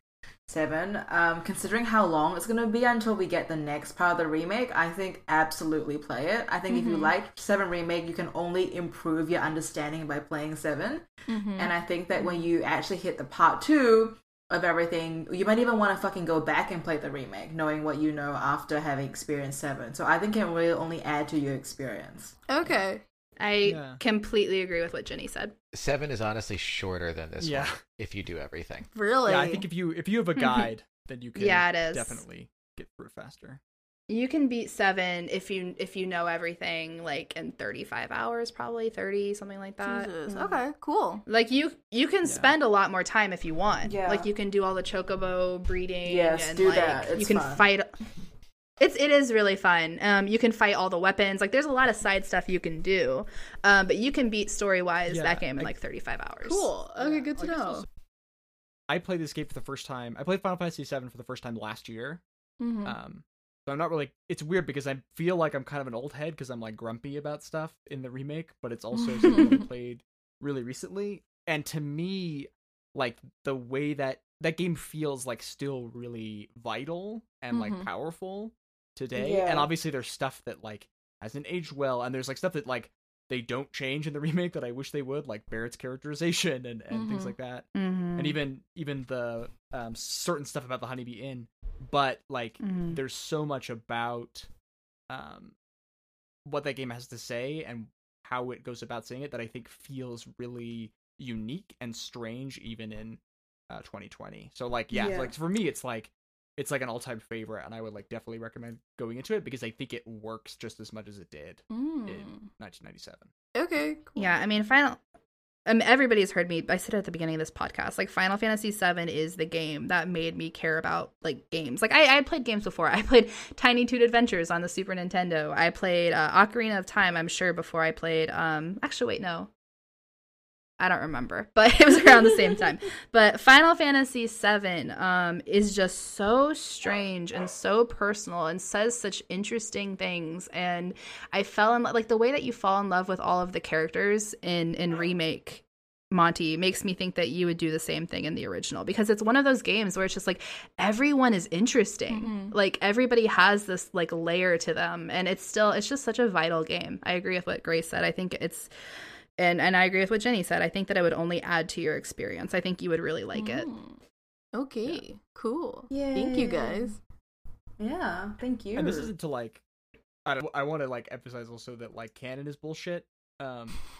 seven, um, considering how long it's gonna be until we get the next part of the remake, I think absolutely play it. I think if you like seven remake, you can only improve your understanding by playing 7 Mhm. and I think that when you actually hit the part two of everything, you might even want to fucking go back and play the remake, knowing what you know after having experienced seven. So I think it will only add to your experience. okay I Yeah. completely agree with what Jenny said. Seven is honestly shorter than this Yeah. one if you do everything. really Yeah, I think if you if you have a (laughs) guide, then you can Yeah, it is. definitely get through it faster. You can beat seven if you if you know everything like in thirty five hours, probably thirty, something like that. Jesus. Mm. okay cool Like you you can Yeah. spend a lot more time if you want. Yeah. Like you can do all the chocobo breeding. Yes, and do like, that. you can fun. fight. It's it is really fun. Um, you can fight all the weapons. Like there's a lot of side stuff you can do. Um, but you can beat story wise Yeah, that game in I- like thirty five hours. cool okay Yeah, good to I guess know I played this game for the first time. I played Final Fantasy VII for the first time last year. Mhm. Um, so I'm not really. It's weird because I feel like I'm kind of an old head because I'm like grumpy about stuff in the remake, but it's also (laughs) something I played really recently. And to me, like the way that that game feels like still really vital and like Mhm. powerful today. Yeah. And obviously, there's stuff that like hasn't aged well, and there's like stuff that like they don't change in the (laughs) remake that I wish they would, like Barret's characterization and and things Mhm. like that Mhm. and even even the um, certain stuff about the honeybee inn but like Mhm. there's so much about um what that game has to say and how it goes about saying it that i think feels really unique and strange even in uh 2020 so like yeah, Yeah. like for me it's like it's like an all-time favorite and i would like definitely recommend going into it because i think it works just as much as it did Mm. in 1997 okay cool. Yeah, I mean, Final. Um, everybody's heard me. I said it at the beginning of this podcast. Like, Final Fantasy VII is the game that made me care about like games. Like, I I had played games before. (laughs) I played Tiny Toon Adventures on the Super Nintendo. I played uh, Ocarina of Time. I'm sure before I played. Um, actually, wait, no. I don't remember, (laughs) but it was around the same time. (laughs) But Final Fantasy VII um, is just so strange and so personal and says such interesting things. And I fell in love, like the way that you fall in love with all of the characters in in remake. Monty makes me think that you would do the same thing in the original because it's one of those games where it's just like everyone is interesting. Mhm. Like everybody has this like layer to them and it's still it's just such a vital game. I agree with what Grace said. I think it's and and I agree with what Ginny said. I think that it would only add to your experience. I think you would really like it. Mm. Okay, cool. Thank you guys. Yeah, thank you. and this isn't to like i don't, i want to like emphasize also that like canon is bullshit um (laughs) (laughs)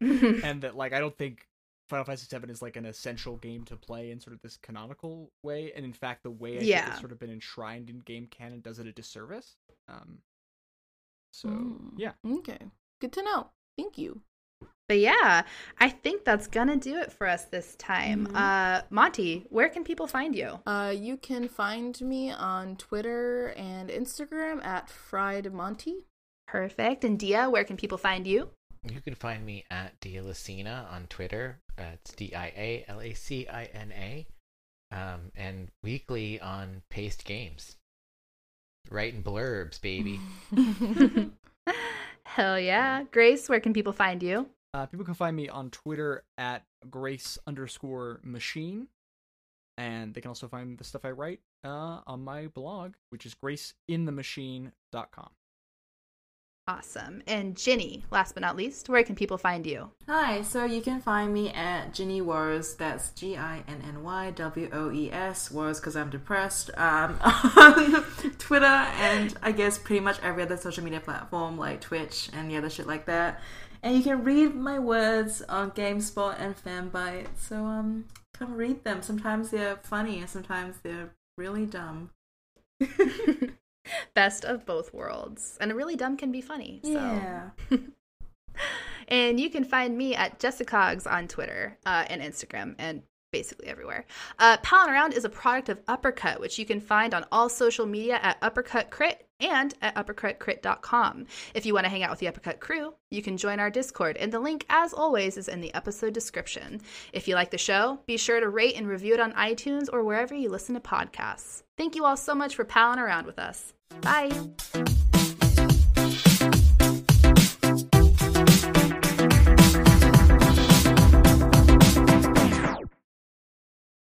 and that like I don't think Final Fantasy VII is like an essential game to play in sort of this canonical way, and in fact, the way I think Yeah. it's sort of been enshrined in game canon does it a disservice. Um, so Mm. yeah, Okay. Good to know. Thank you. But yeah, I think that's gonna do it for us this time. Mhm. Uh Monty, where can people find you? Uh, you can find me on Twitter and Instagram at Fried Monty. Perfect. And Dia, where can people find you? You can find me at Dialacina on Twitter. Uh, it's D I A L A C I N A. Um, and weekly on Paste Games. Writing blurbs, baby. (laughs) (laughs) Hell yeah. Grace, where can people find you? Uh, people can find me on Twitter at Grace underscore Machine, and they can also find the stuff I write uh, on my blog, which is graceinthemachine.com. Awesome. And Ginny, last but not least, where can people find you? Hi, so you can find me at Ginny Woes. That's G I N N Y W O E S. Woes because I'm depressed. Um, (laughs) on Twitter and I guess pretty much every other social media platform like Twitch and the other shit like that. And you can read my words on GameSpot and Fanbyte. So um, come read them. Sometimes they're funny, and sometimes they're really dumb. (laughs) Best of both worlds. And a really dumb can be funny. So. Yeah. (laughs) And you can find me at Jessica Jessicogs on Twitter uh, and Instagram and basically everywhere. Uh, Palin Around is a product of Uppercut, which you can find on all social media at Uppercut Crit and at uppercutcrit.com. If you want to hang out with the Uppercut crew, you can join our Discord, and the link, as always, is in the episode description. If you like the show, be sure to rate and review it on iTunes or wherever you listen to podcasts. Thank you all so much for palling around with us. Bye.